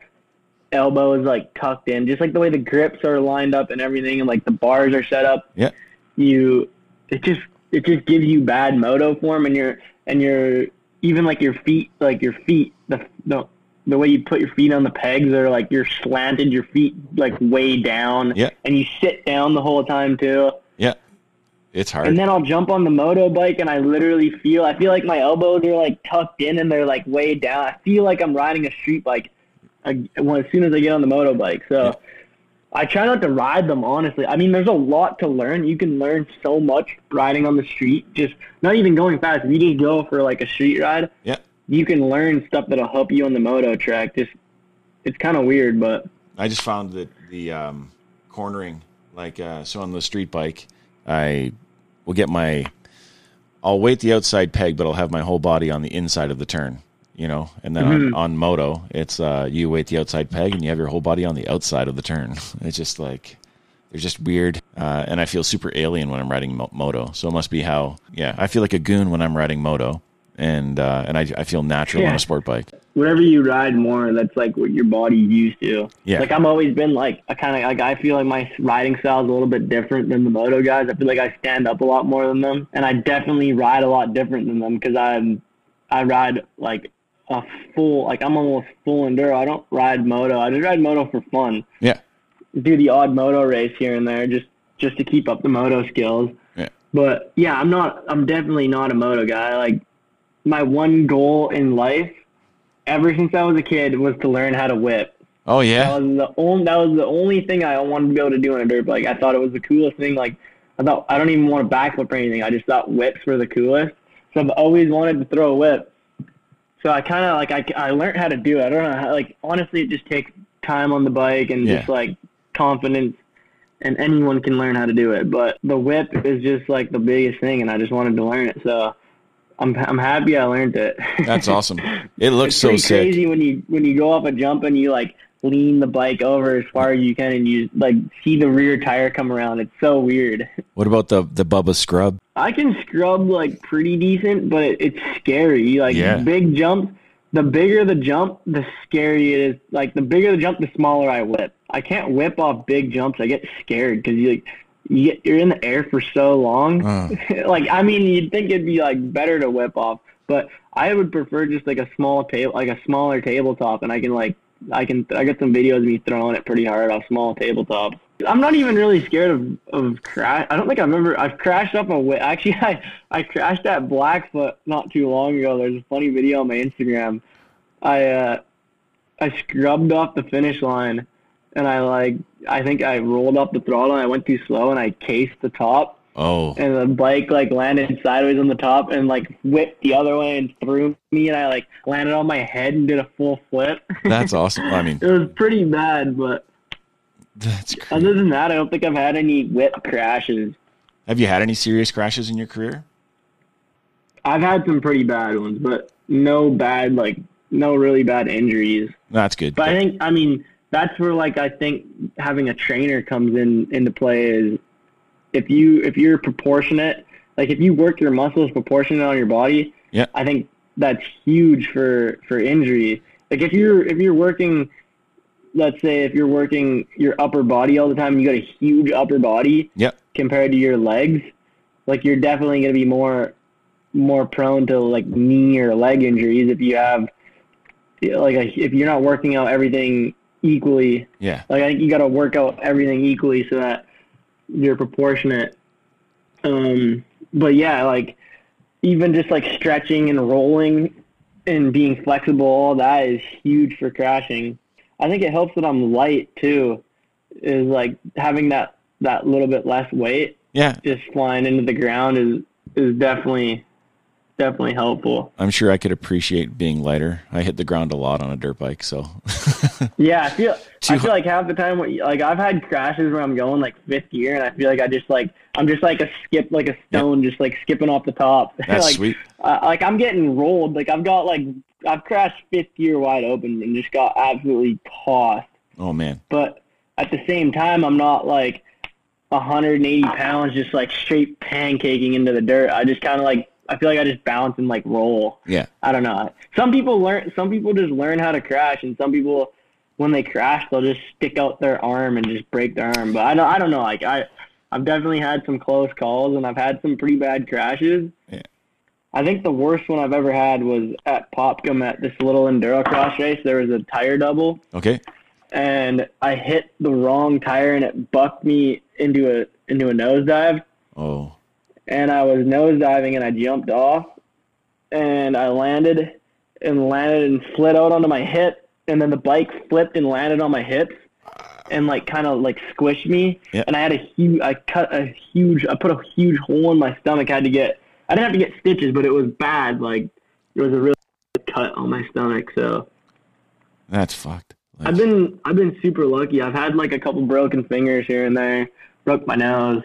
elbows like tucked in, just like the way the grips are lined up and everything, and like the bars are set up. yeah, You, it just it just gives you bad moto form, and you're and you're even like your feet, like your feet, the the the way you put your feet on the pegs are like you're slanted, your feet like way down, Yeah. and you sit down the whole time too. Yeah. It's hard. And then I'll jump on the moto bike and I literally feel I feel like my elbows are like tucked in and they're like way down. I feel like I'm riding a street bike uh, when as soon as I get on the moto bike. So Yeah. I try not to ride them honestly. I mean, there's a lot to learn. You can learn so much riding on the street. Just not even going fast. If you just go for like a street ride, yeah. you can learn stuff that'll help you on the moto track. Just it's kind of weird, but I just found that the um, cornering, like uh, so on the street bike, I will get my, I'll weight the outside peg, but I'll have my whole body on the inside of the turn, you know. And then on, on moto, it's uh, you weight the outside peg and you have your whole body on the outside of the turn. It's just like they're just weird, uh, and I feel super alien when I'm riding mo- moto. So it must be how, yeah, I feel like a goon when I'm riding moto, and uh, and I, I feel natural on a sport bike. whenever you ride more, that's like what your body's used to. Yeah. Like I'm always been like a kind of like I feel like my riding style is a little bit different than the moto guys. I feel like I stand up a lot more than them, and I definitely ride a lot different than them because I'm I ride like a full like I'm almost full enduro. I don't ride moto. I just ride moto for fun. Yeah, Do the odd moto race here and there just just to keep up the moto skills. yeah, But yeah, I'm not. I'm definitely not a moto guy. Like my one goal in life, ever since I was a kid, was to learn how to whip. oh That yeah, was the only. That was the only thing I wanted to be able to do on a dirt bike. I thought it was the coolest thing. Like I thought I don't even want to backflip or anything. I just thought whips were the coolest. So I've always wanted to throw a whip. So I kind of like I, I learned how to do it. I don't know how. Like honestly, it just takes time on the bike and Yeah. just like confidence. And anyone can learn how to do it, but the whip is just like the biggest thing, and I just wanted to learn it. So I'm I'm happy I learned it. that's awesome. It looks so sick. crazy when you when you go off a jump and you like lean the bike over as far as you can and you like see the rear tire come around. It's so weird. What about the the Bubba scrub? I can scrub like pretty decent, but it, it's scary. Like Yeah. big jumps, the bigger the jump, the scarier it is. Like the bigger the jump, the smaller I whip. I can't whip off big jumps. I get scared because you like you get, you're in the air for so long. Uh. like I mean, you'd think it'd be like better to whip off, but I would prefer just like a small table, like a smaller tabletop, and I can like I can I got some videos of me throwing it pretty hard off small tabletops. I'm not even really scared of of crash. I don't think I remember. I've crashed up a whip. Actually, I I crashed at Blackfoot not too long ago. There's a funny video on my Instagram. I uh I scrubbed off the finish line, and I like I think I rolled up the throttle and I went too slow and I cased the top Oh, and the bike like landed sideways on the top and like whipped the other way and threw me and I like landed on my head and did a full flip. that's awesome. I mean, it was pretty bad, but that's crazy. other than that, I don't think I've had any whip crashes. Have you had any serious crashes in your career? I've had some pretty bad ones, but no bad like no really bad injuries. That's good. But I think I mean that's where like I think having a trainer comes in into play is if you if you're proportionate, like if you work your muscles proportionate on your body, Yeah. I think that's huge for for injury. Like if you're if you're working let's say if you're working your upper body all the time and you got a huge upper body Yep. compared to your legs, like you're definitely going to be more more prone to like knee or leg injuries if you have like a, if you're not working out everything equally. Yeah. Like I think you got to work out everything equally so that you're proportionate. Um, but yeah, like even just like stretching and rolling and being flexible, all that is huge for crashing. I think it helps that I'm light too. Is like having that that little bit less weight Yeah. just flying into the ground is is definitely definitely helpful. I'm sure I could appreciate being lighter. I hit the ground a lot on a dirt bike, so Yeah, I feel I feel like half the time, like I've had crashes where I'm going like fifth gear, and I feel like I just like I'm just like a skip, like a stone, just like skipping off the top. That's like, sweet. Uh, like I'm getting rolled. Like I've got like I've crashed fifth gear wide open and just got absolutely tossed. Oh man. But at the same time, I'm not like 180 pounds, just like straight pancaking into the dirt. I just kind of like I feel like I just bounce and like roll. Yeah. I don't know. Some people learn. Some people just learn how to crash, and some people, when they crash, they'll just stick out their arm and just break their arm. But I don't. I don't know. Like I, I've definitely had some close calls, and I've had some pretty bad crashes. Yeah. I think the worst one I've ever had was at Popcom at this little enduro cross race. There was a tire double, Okay. and I hit the wrong tire, and it bucked me into a into a nosedive. Oh. And I was nosediving, and I jumped off, and I landed, and landed and slid out onto my hip, and then the bike flipped and landed on my hips, and like kind of like squished me, Yeah. and I had a huge, I cut a huge, I put a huge hole in my stomach. I had to get, I didn't have to get stitches, but it was bad. Like there was a real cut on my stomach. So That's fucked. Like, I've been, I've been super lucky. I've had like a couple broken fingers here and there, broke my nose,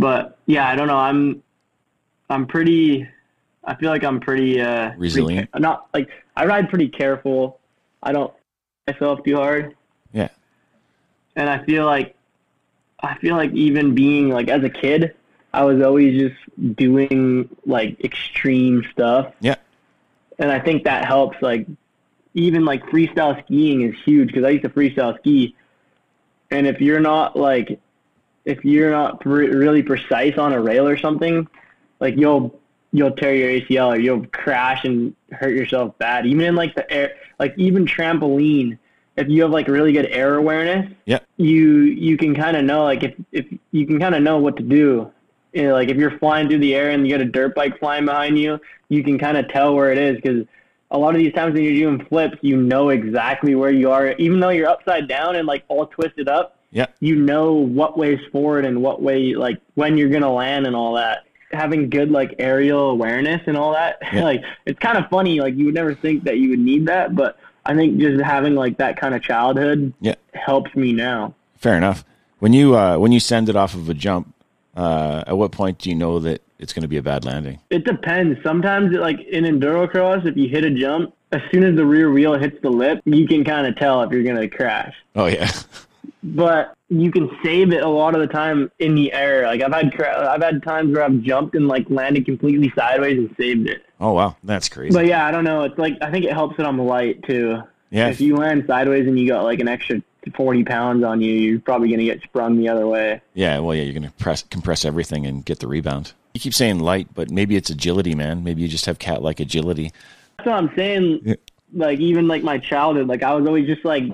but yeah, I don't know. I'm, I'm pretty. I feel like I'm pretty uh, pretty Resilient? ca- not like I ride pretty careful. I don't myself too hard. Yeah. and I feel like I feel like even being like as a kid, I was always just doing like extreme stuff, Yeah. and I think that helps. Like even like freestyle skiing is huge because I used to freestyle ski, and if you're not like if you're not really precise on a rail or something, like you'll you'll tear your ACL or you'll crash and hurt yourself bad. Even in like the air, like even trampoline, if you have like really good air awareness, Yeah. you you can kind of know like if if you can kind of know what to do. You know, like if you're flying through the air and you got a dirt bike flying behind you, you can kind of tell where it is because a lot of these times when you're doing flips, you know exactly where you are, even though you're upside down and like all twisted up Yeah. you know what way's forward and what way like when you're gonna land and all that having good like aerial awareness and all that Yeah. like it's kind of funny like you would never think that you would need that but i think just having like that kind of childhood Yeah. helps me now Fair enough. When you uh, when you send it off of a jump, uh, at what point do you know that it's going to be a bad landing? it depends sometimes like in endurocross if you hit a jump as soon as the rear wheel hits the lip you can kind of tell if you're gonna crash Oh yeah. but you can save it a lot of the time in the air. Like I've had I've had times where I've jumped and like landed completely sideways and saved it. Oh wow, that's crazy. But yeah, I don't know. It's like I think it helps that I'm light too. yeah. If you land sideways and you got like an extra 40 pounds on you, you're probably gonna get sprung the other way. Yeah, well, yeah, you're going to press compress everything and get the rebound. You keep saying light, but maybe it's agility, man. Maybe you just have cat like agility. That's what I'm saying. Yeah. Like even like my childhood, like I was always just like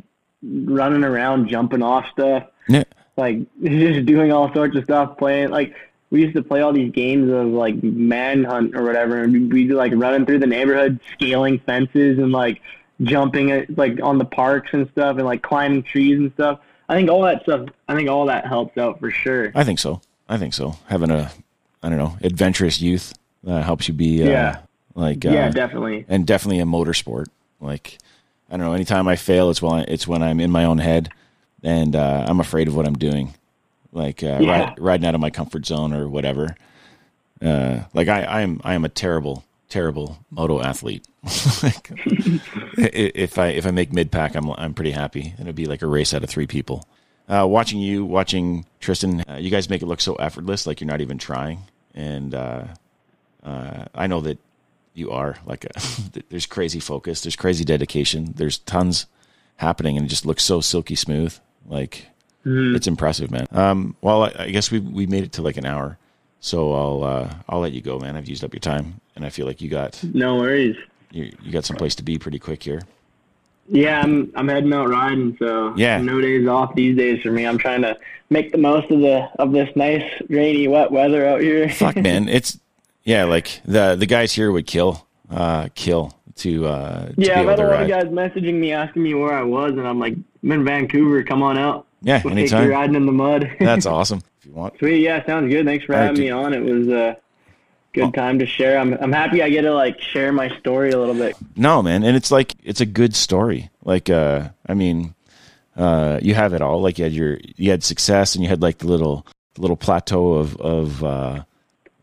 running around, jumping off stuff. Yeah, like just doing all sorts of stuff, playing like we used to play all these games of like manhunt or whatever, and we'd be like running through the neighborhood, scaling fences and like jumping at like on the parks and stuff, and like climbing trees and stuff. I think all that stuff. I think all that helps out for sure. I think so. I think so. Having a, I don't know, adventurous youth uh, helps you be, uh, Yeah. like, uh, yeah, definitely. and definitely a motorsport. Like, I don't know. Anytime I fail, it's when I, it's when I'm in my own head, and uh, I'm afraid of what I'm doing, like uh, Yeah. ri- riding out of my comfort zone or whatever. Uh, like I, I am, I am a terrible, terrible moto athlete. like, if I if I make mid pack, I'm I'm pretty happy. It'll be like a race out of three people. Uh, watching you, watching Tristan, uh, you guys make it look so effortless, like you're not even trying. And uh, uh, I know that you are. Like, uh, there's crazy focus, there's crazy dedication, there's tons happening, and it just looks so silky smooth. Like, it's impressive, man. Um, well, I, I guess we we made it to like an hour, so I'll uh, I'll let you go, man. I've used up your time, and I feel like you got No worries. you, you got someplace to be pretty quick here. Yeah, I'm I'm heading out riding, so Yeah. no days off these days for me. I'm trying to make the most of the of this nice rainy wet weather out here. Fuck, man, it's yeah, like the the guys here would kill, uh, kill to uh, to Yeah, be I've had a lot of guys messaging me asking me where I was, and I'm like, I'm in Vancouver. Come on out. Yeah, We'll take anytime. you riding in the mud. That's awesome. If you want, Sweet. Yeah, sounds good. Thanks for All right, having me on. It was a good Oh. time to share. I'm I'm happy I get to like share my story a little bit. no, man, and it's like it's a good story. Like, uh, I mean, uh, you have it all. Like you had your you had success, and you had like the little little plateau of of uh,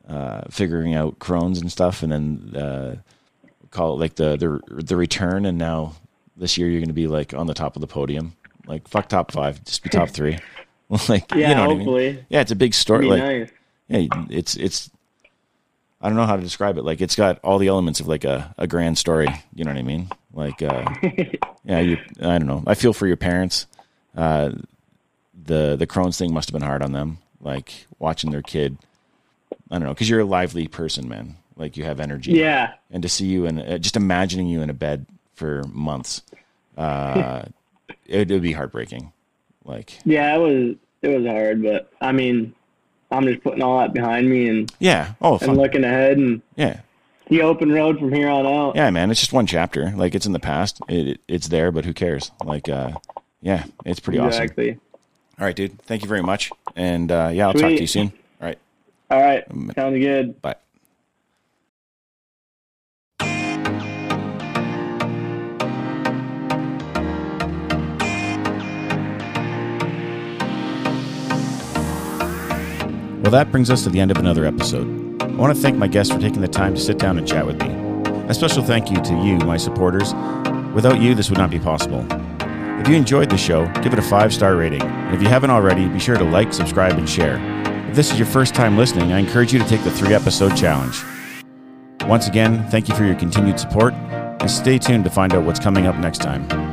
uh, figuring out Crohn's and stuff, and then uh, call it like the the the return. And now this year you're going to be like on the top of the podium. Like fuck top five, just be top three. like Yeah, you know what I mean? hopefully. Yeah, it's a big story. Like nice. yeah, it's it's. I don't know how to describe it. Like it's got all the elements of like a, a grand story. You know what I mean? Like, uh, yeah, you. I don't know. I feel for your parents. Uh, the the Crohn's thing must have been hard on them. Like watching their kid. I don't know because you're a lively person, man. like you have energy. Yeah. And to see you and uh, just imagining you in a bed for months, uh, it would be heartbreaking. Like Yeah, it was it was hard, but I mean, I'm just putting all that behind me and yeah, oh and fun. looking ahead and yeah, the open road from here on out. yeah, man. It's just one chapter. Like it's in the past. It, it it's there, but who cares? Like uh, yeah, it's pretty awesome. exactly. All right, dude. Thank you very much. And uh, yeah, I'll talk to you soon. All right, All right, sounds good. bye. Well, that brings us to the end of another episode. I want to thank my guests for taking the time to sit down and chat with me. A special thank you to you, my supporters. Without you, this would not be possible. If you enjoyed the show, give it a five star rating. And if you haven't already, be sure to like, subscribe, and share. If this is your first time listening, I encourage you to take the three episode challenge. Once again, thank you for your continued support, and stay tuned to find out what's coming up next time.